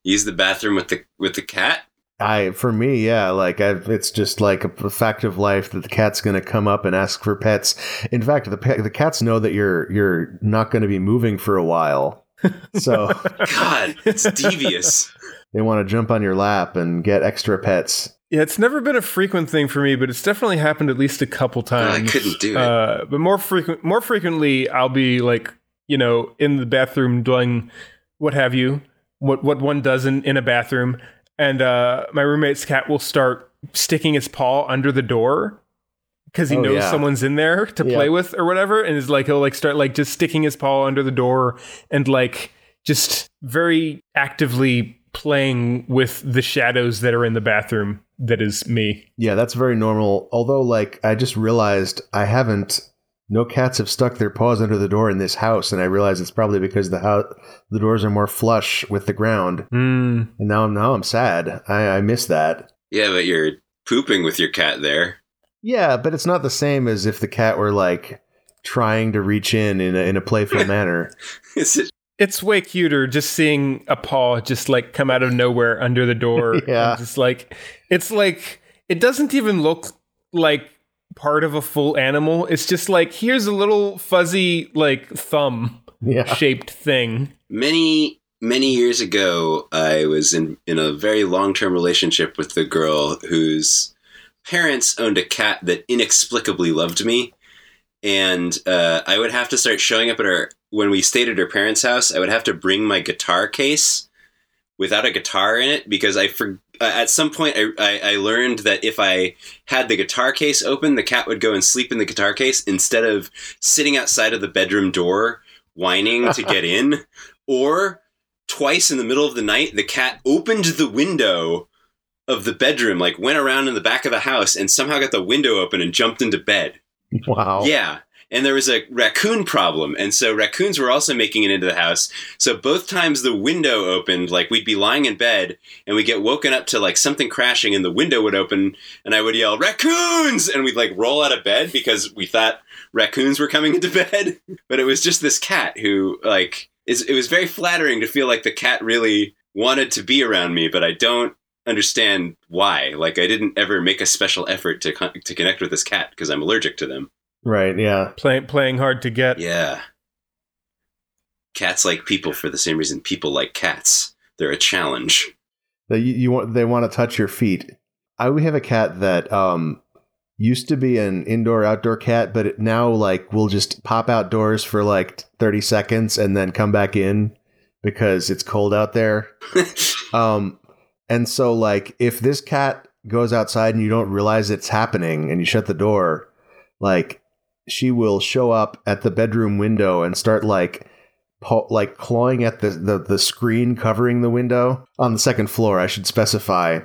use the bathroom with the with the cat? I for me, yeah, like I've, it's just like a, a fact of life that the cat's going to come up and ask for pets. In fact, the pe- the cats know that you're you're not going to be moving for a while, so God, it's devious. they want to jump on your lap and get extra pets. Yeah, it's never been a frequent thing for me, but it's definitely happened at least a couple times. I couldn't do it. Uh, but more frequent, more frequently, I'll be like, you know, in the bathroom doing what have you, what what one does in, in a bathroom, and uh, my roommate's cat will start sticking its paw under the door because he Oh, knows yeah. someone's in there to Yeah. play with or whatever, and is like he'll like start like just sticking his paw under the door and like just very actively playing with the shadows that are in the bathroom. That is me. Yeah, that's very normal. Although, like, I just realized I haven't. No cats have stuck their paws under the door in this house, and I realize it's probably because the house, the doors are more flush with the ground. Mm. And now, now I'm sad. I, I miss that. Yeah, but you're pooping with your cat there. Yeah, but it's not the same as if the cat were like trying to reach in in a, in a playful manner. Is it? It's way cuter just seeing a paw just like come out of nowhere under the door. Yeah. And just like it's like it doesn't even look like part of a full animal. It's just like here's a little fuzzy like thumb Yeah, shaped thing. Many many years ago, I was in in a very long term relationship with the girl whose parents owned a cat that inexplicably loved me, and uh, I would have to start showing up at her when we stayed at her parents' house. I would have to bring my guitar case without a guitar in it because I for uh, at some point I, I, I learned that if I had the guitar case open, the cat would go and sleep in the guitar case instead of sitting outside of the bedroom door whining to get in. Or twice in the middle of the night, the cat opened the window of the bedroom, like went around in the back of the house and somehow got the window open and jumped into bed. wow. Yeah. And there was a raccoon problem. And so raccoons were also making it into the house. So both times the window opened, like we'd be lying in bed and we'd get woken up to like something crashing and the window would open and I would yell, raccoons! And we'd like roll out of bed because we thought raccoons were coming into bed. But it was just this cat who like, is, it was very flattering to feel like the cat really wanted to be around me, but I don't understand why. Like I didn't ever make a special effort to, con- to connect with this cat because I'm allergic to them. Right. Yeah. Playing playing hard to get. Yeah. Cats like people for the same reason people like cats. They're a challenge. They you, you want they want to touch your feet. I we have a cat that um used to be an indoor outdoor cat, but it now like will just pop outdoors for like thirty seconds and then come back in because it's cold out there. Um, and so like if this cat goes outside and you don't realize it's happening and you shut the door, like she will show up at the bedroom window and start like paw- like clawing at the, the the screen covering the window on the second floor. I should specify.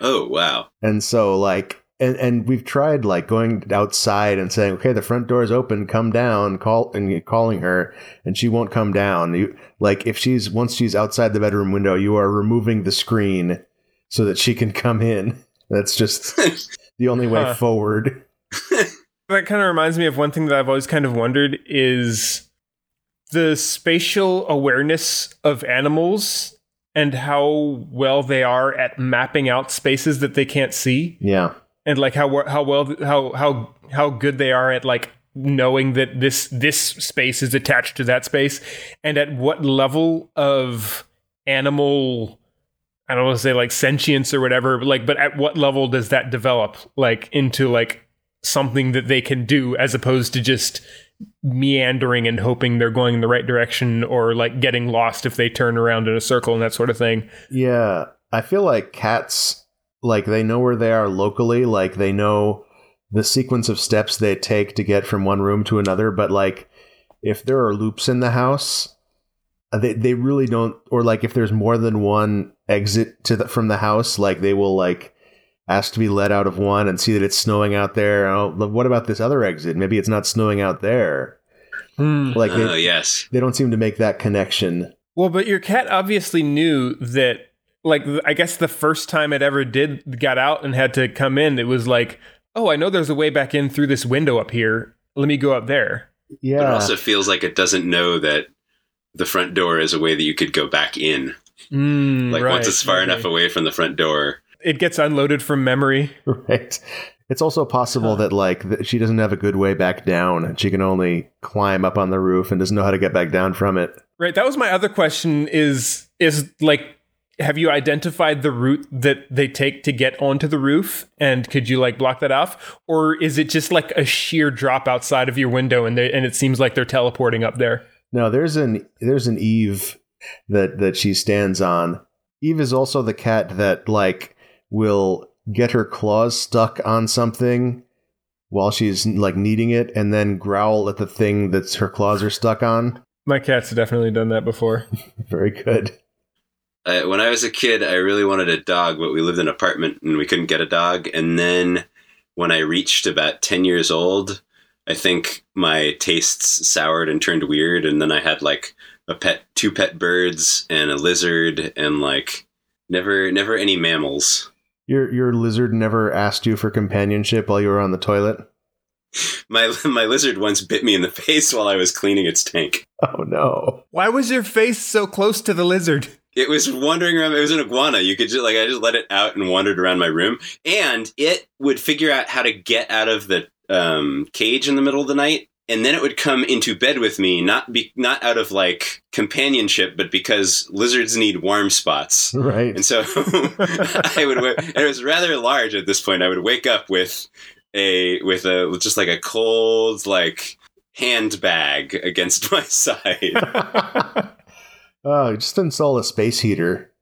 oh, wow. And so like and and we've tried like going outside and saying, okay, the front door is open, come down, call and calling her, and she won't come down. You like if she's once she's outside the bedroom window, you are removing the screen so that she can come in. That's just the only way Huh. forward. That kind of reminds me of one thing that I've always kind of wondered is the spatial awareness of animals and how well they are at mapping out spaces that they can't see Yeah. and like how how well how how how good they are at like knowing that this this space is attached to that space and at what level of animal I don't want to say like sentience or whatever, but like, but at what level does that develop like into like something that they can do as opposed to just meandering and hoping they're going in the right direction or like getting lost if they turn around in a circle and that sort of thing. Yeah. I feel like cats like they know where they are locally, like they know the sequence of steps they take to get from one room to another, but like if there are loops in the house, uh, they they really don't or like if there's more than one exit to the from the house, like they will like ask to be let out of one and see that it's snowing out there. Oh, what about this other exit? Maybe it's not snowing out there. Like oh, they, yes. they don't seem to make that connection. Well, but your cat obviously knew that, like, I guess the first time it ever did got out and had to come in, it was like, oh, I know there's a way back in through this window up here. Let me go up there. Yeah. But it also feels like it doesn't know that the front door is a way that you could go back in. Mm, Like right, once it's far right. enough away from the front door. It gets unloaded from memory. Right. It's also possible that like she doesn't have a good way back down, and she can only climb up on the roof and doesn't know how to get back down from it. Right. That was my other question. Is is like, have you identified the route that they take to get onto the roof, and could you like block that off, or is it just like a sheer drop outside of your window, and they and it seems like they're teleporting up there? No, there's an there's an eave that that she stands on. Eve is also the cat that like will get her claws stuck on something while she's like kneading it and then growl at the thing that's her claws are stuck on. My cat's definitely done that before. Very good. Uh, when I was a kid, I really wanted a dog, but we lived in an apartment and we couldn't get a dog. And then when I reached about 10 years old, I think my tastes soured and turned weird. And then I had like a pet, two pet birds and a lizard and like never, never any mammals. Your your lizard never asked you for companionship while you were on the toilet. My my lizard once bit me in the face while I was cleaning its tank. Oh no! Why was your face so close to the lizard? It was wandering around. It was an iguana. You could just like I just let it out and wandered around my room, and it would figure out how to get out of the um, cage in the middle of the night and then it would come into bed with me not be not out of like companionship but because lizards need warm spots. Right. And so i would and it was rather large at this point. I would wake up with a with a just like a cold like handbag against my side. Oh just install a space heater.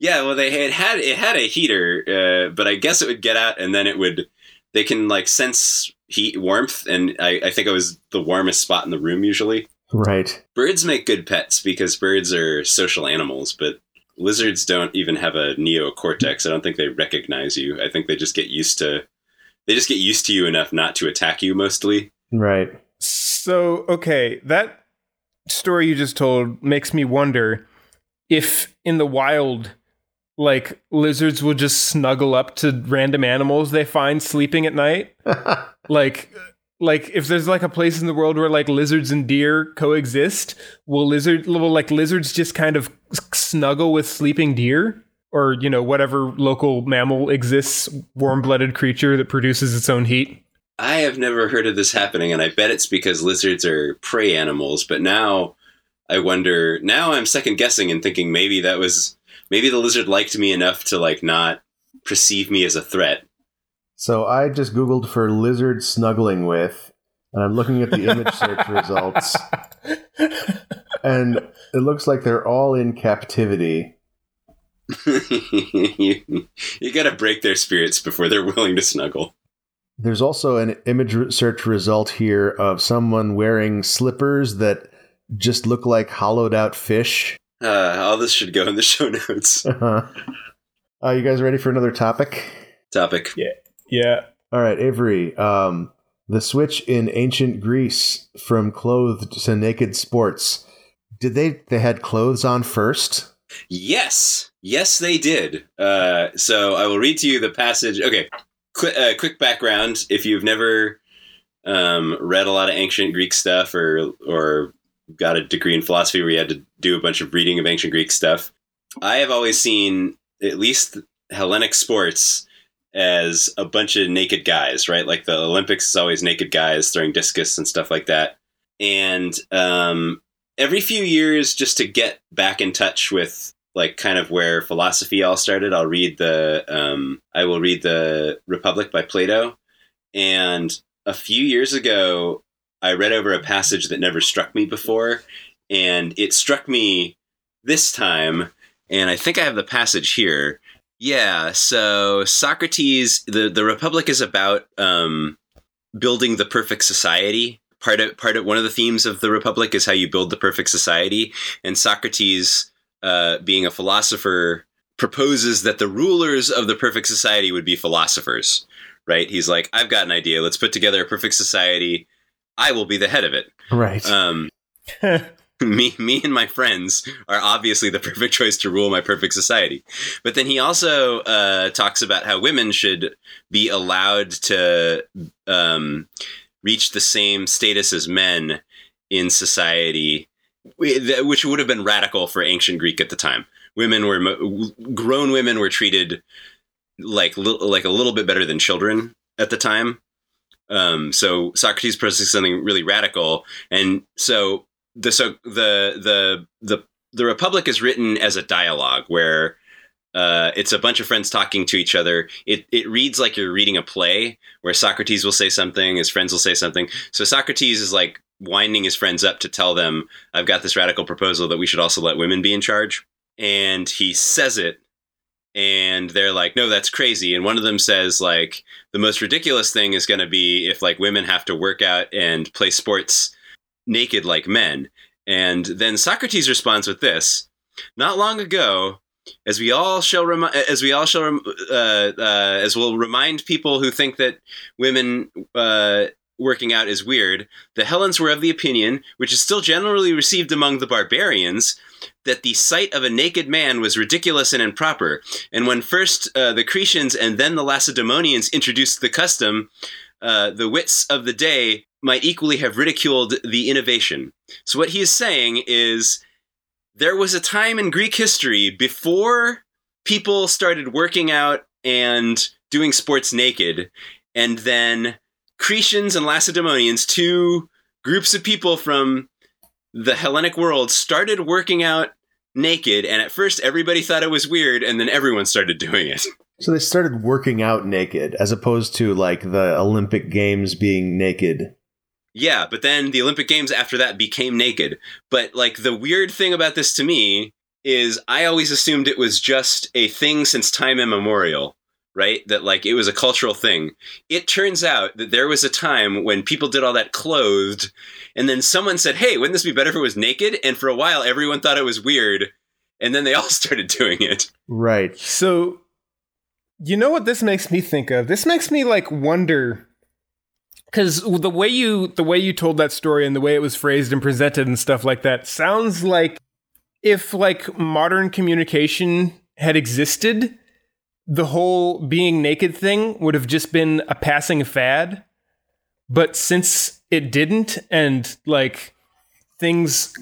Yeah well they had had it had a heater uh, but i guess it would get out and then it would they can like sense heat warmth and I, I think it was the warmest spot in the room usually. Right. Birds make good pets because birds are social animals but lizards don't even have a neocortex. I don't think they recognize you. I think they just get used to they just get used to you enough not to attack you mostly. Right. So okay that story you just told makes me wonder if in the wild like lizards will just snuggle up to random animals they find sleeping at night like like if there's like a place in the world where like lizards and deer coexist will lizard will like lizards just kind of snuggle with sleeping deer or you know whatever local mammal exists warm-blooded creature that produces its own heat i have never heard of this happening and i bet it's because lizards are prey animals but now i wonder now i'm second guessing and thinking maybe that was maybe the lizard liked me enough to like not perceive me as a threat. So I just googled for lizard snuggling with, and I'm looking at the image search results, and it looks like they're all in captivity. you, you got to break their spirits before they're willing to snuggle. There's also an image search result here of someone wearing slippers that just look like hollowed out fish. Uh, all this should go in the show notes. Uh-huh. Uh, you guys ready for another topic? Topic. Yeah. Yeah. All right, Avery. Um, the switch in ancient Greece from clothed to naked sports. Did they they had clothes on first? Yes, yes, they did. Uh, so I will read to you the passage. Okay, Qu- uh, quick background: if you've never um, read a lot of ancient Greek stuff or or got a degree in philosophy where you had to do a bunch of reading of ancient Greek stuff. I have always seen at least Hellenic sports as a bunch of naked guys, right? Like the Olympics is always naked guys throwing discus and stuff like that. And um, every few years, just to get back in touch with like kind of where philosophy all started, I'll read the um, I will read the Republic by Plato. And a few years ago, I read over a passage that never struck me before, and it struck me this time. And I think I have the passage here. Yeah, so Socrates, the the Republic is about um, building the perfect society. Part of part of one of the themes of the Republic is how you build the perfect society, and Socrates, uh, being a philosopher, proposes that the rulers of the perfect society would be philosophers. Right? He's like, I've got an idea. Let's put together a perfect society I will be the head of it. Right. Um, me, me, and my friends are obviously the perfect choice to rule my perfect society. But then he also uh, talks about how women should be allowed to um, reach the same status as men in society, which would have been radical for ancient Greek at the time. Women were grown women were treated like like a little bit better than children at the time um, so Socrates proposes something really radical, and so the so the the the the Republic is written as a dialogue where uh, it's a bunch of friends talking to each other. It it reads like you're reading a play where Socrates will say something, his friends will say something. So Socrates is like winding his friends up to tell them, "I've got this radical proposal that we should also let women be in charge." And he says it, and they're like, no, that's crazy. And one of them says like the most ridiculous thing is going to be if like women have to work out and play sports naked like men. And then Socrates responds with this: Not long ago, as we all shall remi- as we all shall rem- uh, uh, as will remind people who think that women uh, working out is weird, the Hellenes were of the opinion, which is still generally received among the barbarians, that the sight of a naked man was ridiculous and improper. And when first uh, the Cretians and then the Lacedaemonians introduced the custom, uh, the wits of the day might equally have ridiculed the innovation. So what he is saying is there was a time in Greek history before people started working out and doing sports naked, and then Cretians and Lacedaemonians, two groups of people from the Hellenic world, started working out naked, and at first everybody thought it was weird, and then everyone started doing it. So they started working out naked as opposed to like the Olympic Games being naked. Yeah, but then the Olympic Games after that became naked. But like the weird thing about this to me is I always assumed it was just a thing since time immemorial, right? That like it was a cultural thing. It turns out that there was a time when people did all that clothed, and then someone said, "Hey, wouldn't this be better if it was naked?" And for a while, everyone thought it was weird, and then they all started doing it. Right. So, you know what this makes me think of? This makes me like wonder because the way you the way you told that story and the way it was phrased and presented and stuff like that sounds like if like modern communication had existed the whole being naked thing would have just been a passing fad. But since it didn't and like things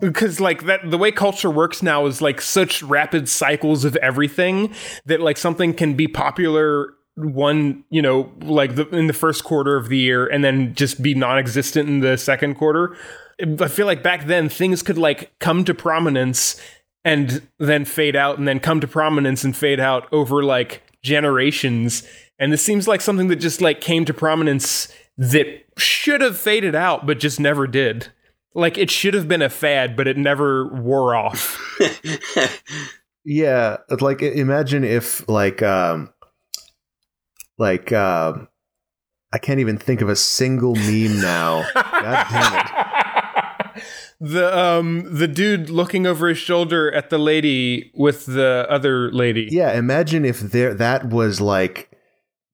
because like that the way culture works now is like such rapid cycles of everything that like something can be popular one, you know, like the, in the first quarter of the year and then just be non-existent in the second quarter. I feel like back then things could like come to prominence and then fade out and then come to prominence and fade out over like generations. And this seems like something that just like came to prominence that should have faded out but just never did. Like it should have been a fad but it never wore off. yeah, like imagine if like um like uh, I can't even think of a single meme now. God damn it. The um the dude looking over his shoulder at the lady with the other lady. Yeah, imagine if there that was like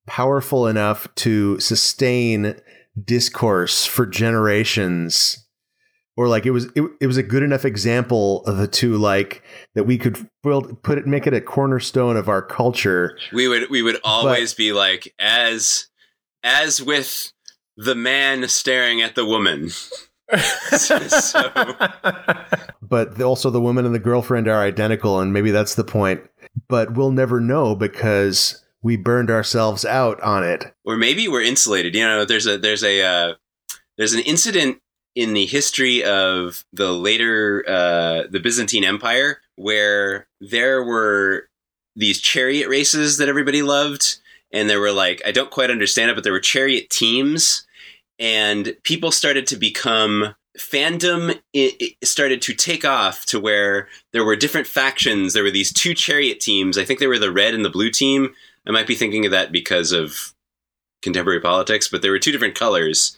powerful enough to sustain discourse for generations or like it was it, it was a good enough example of the two like that we could build put it make it a cornerstone of our culture. We would we would always but, be like as as with the man staring at the woman. So. but also the woman and the girlfriend are identical and maybe that's the point. But we'll never know because we burned ourselves out on it. Or maybe we're insulated. You know there's a there's a uh, there's an incident in the history of the later uh, the Byzantine Empire, where there were these chariot races that everybody loved, and there were like I don't quite understand it, but there were chariot teams, and people started to become fandom it, started to take off to where there were different factions. There were these two chariot teams. I think they were the red and the blue team. I might be thinking of that because of contemporary politics but there were two different colors.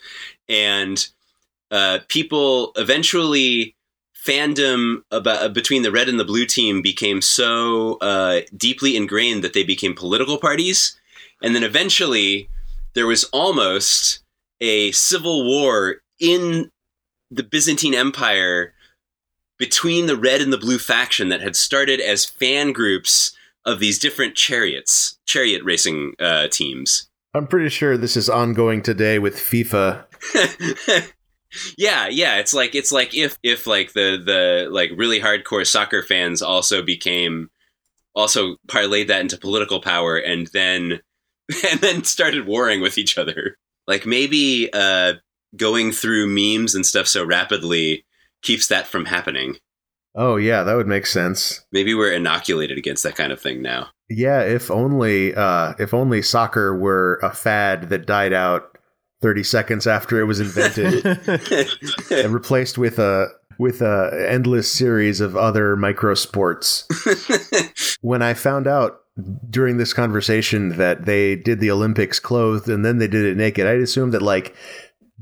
And uh, people eventually fandom about uh, between the red and the blue team became so uh, deeply ingrained that they became political parties, and then eventually there was almost a civil war in the Byzantine Empire between the red and the blue faction that had started as fan groups of these different chariots, chariot racing uh, teams. I'm pretty sure this is ongoing today with FIFA. yeah yeah it's like it's like if if like the the like really hardcore soccer fans also became also parlayed that into political power and then and then started warring with each other. Like maybe uh going through memes and stuff so rapidly keeps that from happening. Oh yeah that would make sense. Maybe we're inoculated against that kind of thing now. Yeah if only uh if only soccer were a fad that died out 30 seconds after it was invented and replaced with a with a endless series of other micro sports. when I found out during this conversation that they did the Olympics clothed and then they did it naked. I'd assume that like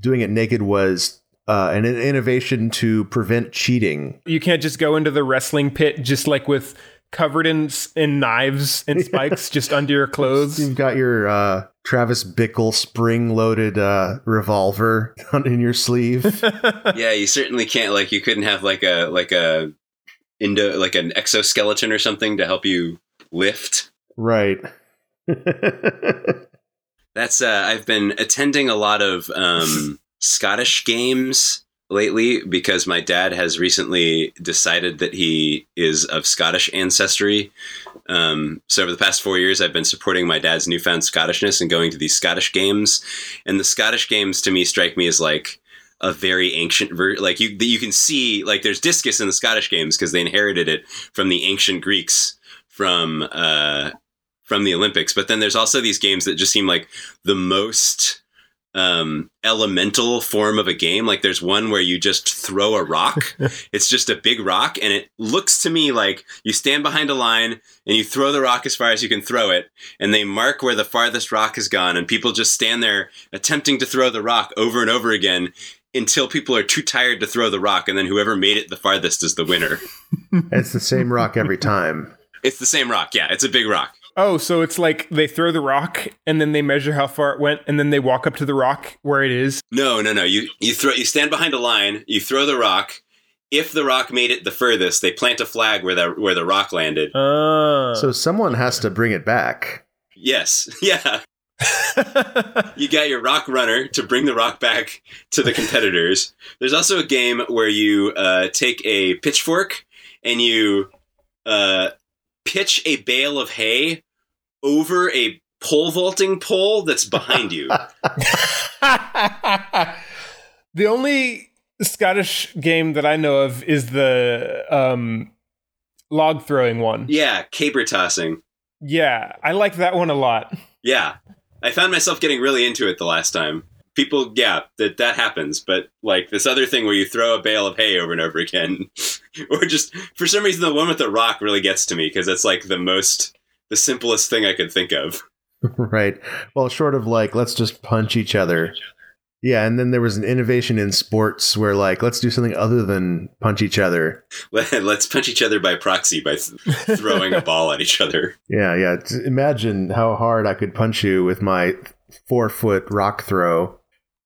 doing it naked was uh, an innovation to prevent cheating. You can't just go into the wrestling pit just like with covered in in knives and spikes just under your clothes. You've got your uh, Travis Bickle spring-loaded uh, revolver in your sleeve. yeah, you certainly can't. Like, you couldn't have like a like a indo like an exoskeleton or something to help you lift. Right. That's uh, I've been attending a lot of um, Scottish games lately because my dad has recently decided that he is of Scottish ancestry. Um, so over the past four years, I've been supporting my dad's newfound Scottishness and going to these Scottish games. And the Scottish games to me strike me as like a very ancient ver- like you you can see like there's discus in the Scottish games because they inherited it from the ancient Greeks from uh, from the Olympics. But then there's also these games that just seem like the most um, elemental form of a game. Like there's one where you just throw a rock. it's just a big rock, and it looks to me like you stand behind a line and you throw the rock as far as you can throw it, and they mark where the farthest rock has gone, and people just stand there attempting to throw the rock over and over again until people are too tired to throw the rock, and then whoever made it the farthest is the winner. it's the same rock every time. It's the same rock. Yeah, it's a big rock. Oh, so it's like they throw the rock and then they measure how far it went and then they walk up to the rock where it is. No, no, no. You you throw you stand behind a line, you throw the rock. If the rock made it the furthest, they plant a flag where the where the rock landed. Uh. So someone has to bring it back. Yes. Yeah. you got your rock runner to bring the rock back to the competitors. There's also a game where you uh, take a pitchfork and you uh, pitch a bale of hay over a pole vaulting pole that's behind you. the only Scottish game that I know of is the um, log throwing one. Yeah, caber tossing. Yeah, I like that one a lot. Yeah, I found myself getting really into it the last time. People, yeah, that that happens, but like this other thing where you throw a bale of hay over and over again, or just for some reason the one with the rock really gets to me because it's like the most, the simplest thing I could think of. right. Well, short of like let's just punch each other. Yeah, and then there was an innovation in sports where like let's do something other than punch each other. Let's punch each other by proxy by throwing a ball at each other. Yeah, yeah. Imagine how hard I could punch you with my four foot rock throw.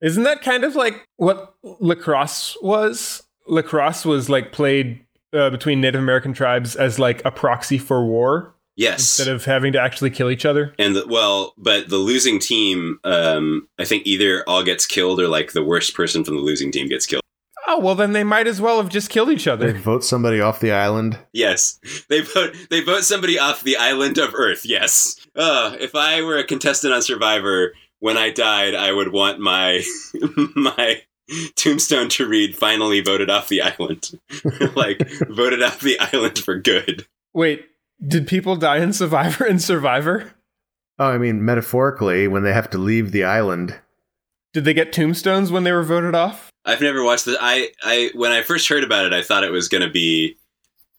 Isn't that kind of like what lacrosse was? Lacrosse was like played uh, between Native American tribes as like a proxy for war. Yes. Instead of having to actually kill each other. And the, well, but the losing team, um, I think either all gets killed or like the worst person from the losing team gets killed. Oh well, then they might as well have just killed each other. They vote somebody off the island. Yes, they vote. They vote somebody off the island of Earth. Yes. Uh, if I were a contestant on Survivor, when I died, I would want my my tombstone to read "Finally voted off the island," like voted off the island for good. Wait, did people die in Survivor in Survivor? Oh, I mean, metaphorically, when they have to leave the island. Did they get tombstones when they were voted off? I've never watched the. I I when I first heard about it, I thought it was going to be.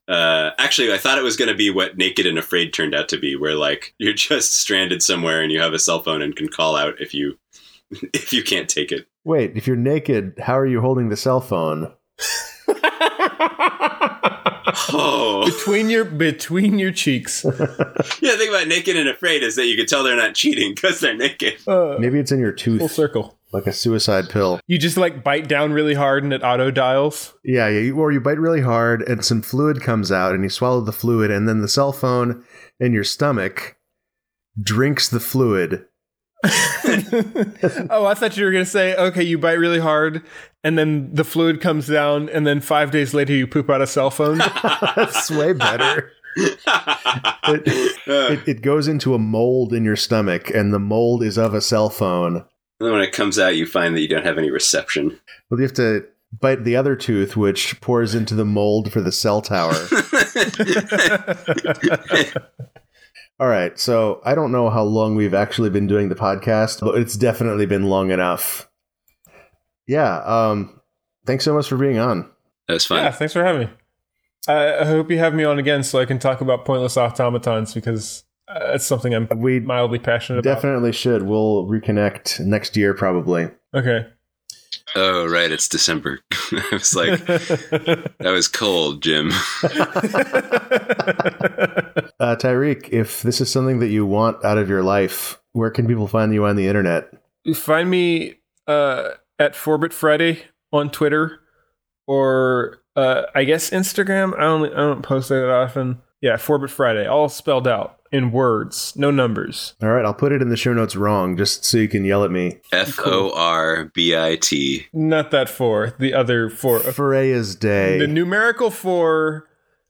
Uh, actually, I thought it was going to be what Naked and Afraid turned out to be, where like you're just stranded somewhere and you have a cell phone and can call out if you if you can't take it. Wait, if you're naked, how are you holding the cell phone? oh, between your between your cheeks. yeah, the thing about naked and afraid is that you can tell they're not cheating because they're naked. Uh, Maybe it's in your tooth. Full circle. Like a suicide pill. You just like bite down really hard and it auto dials. Yeah, yeah. Or you bite really hard and some fluid comes out and you swallow the fluid and then the cell phone in your stomach drinks the fluid oh, I thought you were going to say, okay, you bite really hard and then the fluid comes down and then five days later you poop out a cell phone. That's way better. it, it, it, goes into a mold in your stomach and the mold is of a cell phone. And when it comes out, you find that you don't have any reception. Well, you have to bite the other tooth, which pours into the mold for the cell tower. All right. So I don't know how long we've actually been doing the podcast, but it's definitely been long enough. Yeah. Um, thanks so much for being on. That was fun. Yeah. Thanks for having me. I, I hope you have me on again so I can talk about pointless automatons because Uh, it's something I'm We mildly passionate about. definitely should. We'll reconnect next year, probably. Okay. Oh, right. It's December. I was like, that was cold, Jim. Uh, Tyriq, if this is something that you want out of your life, where can people find you on the internet? Find me uh, at Fourbit Friday on Twitter, or uh, I guess Instagram. I don't I don't post that often. Yeah, Fourbit Friday, all spelled out in words, no numbers. All right, I'll put it in the show notes wrong just so you can yell at me. F O R B I T. Not that four, the other four. Freya's Day. The numerical four,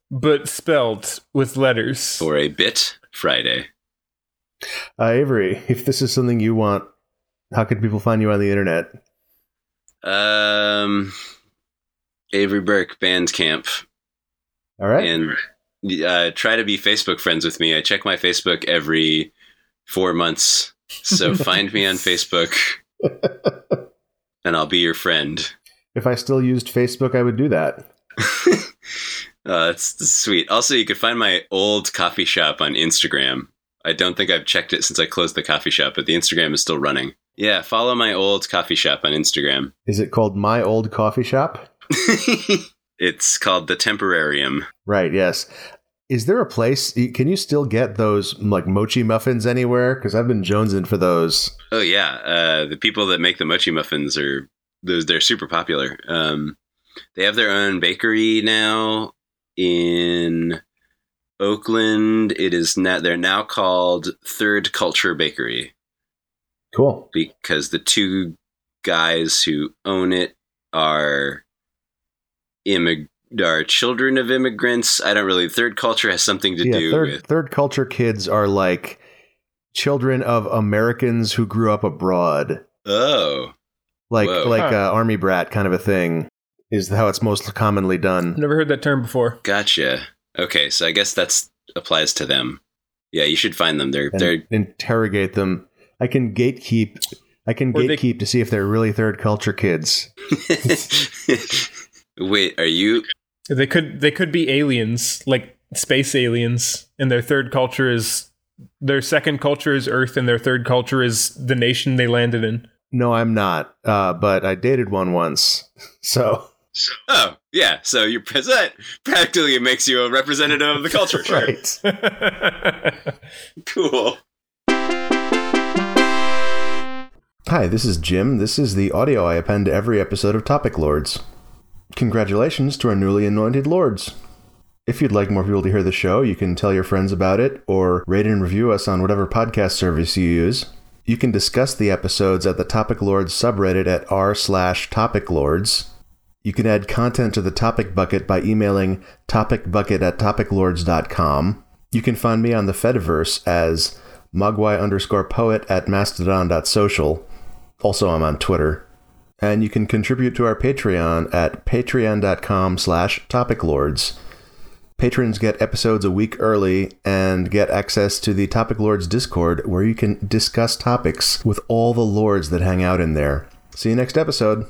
but spelled with letters. For a bit Friday. Uh, Avery, if this is something you want, how can people find you on the internet? Um, Avery Burke Bandcamp. All right. And uh, try to be Facebook friends with me. I check my Facebook every four months. So find me on Facebook and I'll be your friend. if I still used Facebook, I would do that. Uh, that's, that's sweet. Also, you could find my old coffee shop on Instagram. I don't think I've checked it since I closed the coffee shop, but the Instagram is still running. Yeah, follow my old coffee shop on Instagram. Is it called My Old Coffee Shop? It's called the Temporarium. Right, yes. Is there a place? Can you still get those like mochi muffins anywhere? Because I've been jonesing for those. Oh yeah, uh, the people that make the mochi muffins are those. They're super popular. Um, they have their own bakery now in Oakland. It is now they're now called Third Culture Bakery Cool. because the two guys who own it are immig- are children of immigrants. I don't really. Third Culture has something to yeah, do third with. third culture kids are like children of Americans who grew up abroad, Oh, like Whoa. like Huh. uh, army brat kind of a thing. Is how it's most commonly done. Never heard that term before. gotcha. Okay, so I guess that's applies to them. Yeah, you should find them. They're And they're interrogate them. I can gatekeep. I can Or they- gatekeep to see if they're really third culture kids. Wait, are you? They could they could be aliens, like space aliens, and their third culture is their second culture is Earth, and their third culture is the nation they landed in. No, I'm not. Uh, but I dated one once, so Oh, yeah. So you're present. Practically, it makes you a representative of the culture. Sure. right. Cool. Hi, this is Jim. This is the audio I append to every episode of Topic Lords. Congratulations to our newly anointed lords. If you'd like more people to hear the show, you can tell your friends about it or rate and review us on whatever podcast service you use. You can discuss the episodes at the Topic Lords subreddit at r slash Topic Lords. You can add content to the topic bucket by emailing topicbucket at topiclords.com. You can find me on the Fediverse as mogwai underscore poet at mastodon.social. Also, I'm on Twitter. And you can contribute to our Patreon at patreon.com slash topiclords. Patrons get episodes a week early and get access to the Topic Lords Discord where you can discuss topics with all the lords that hang out in there. See you next episode.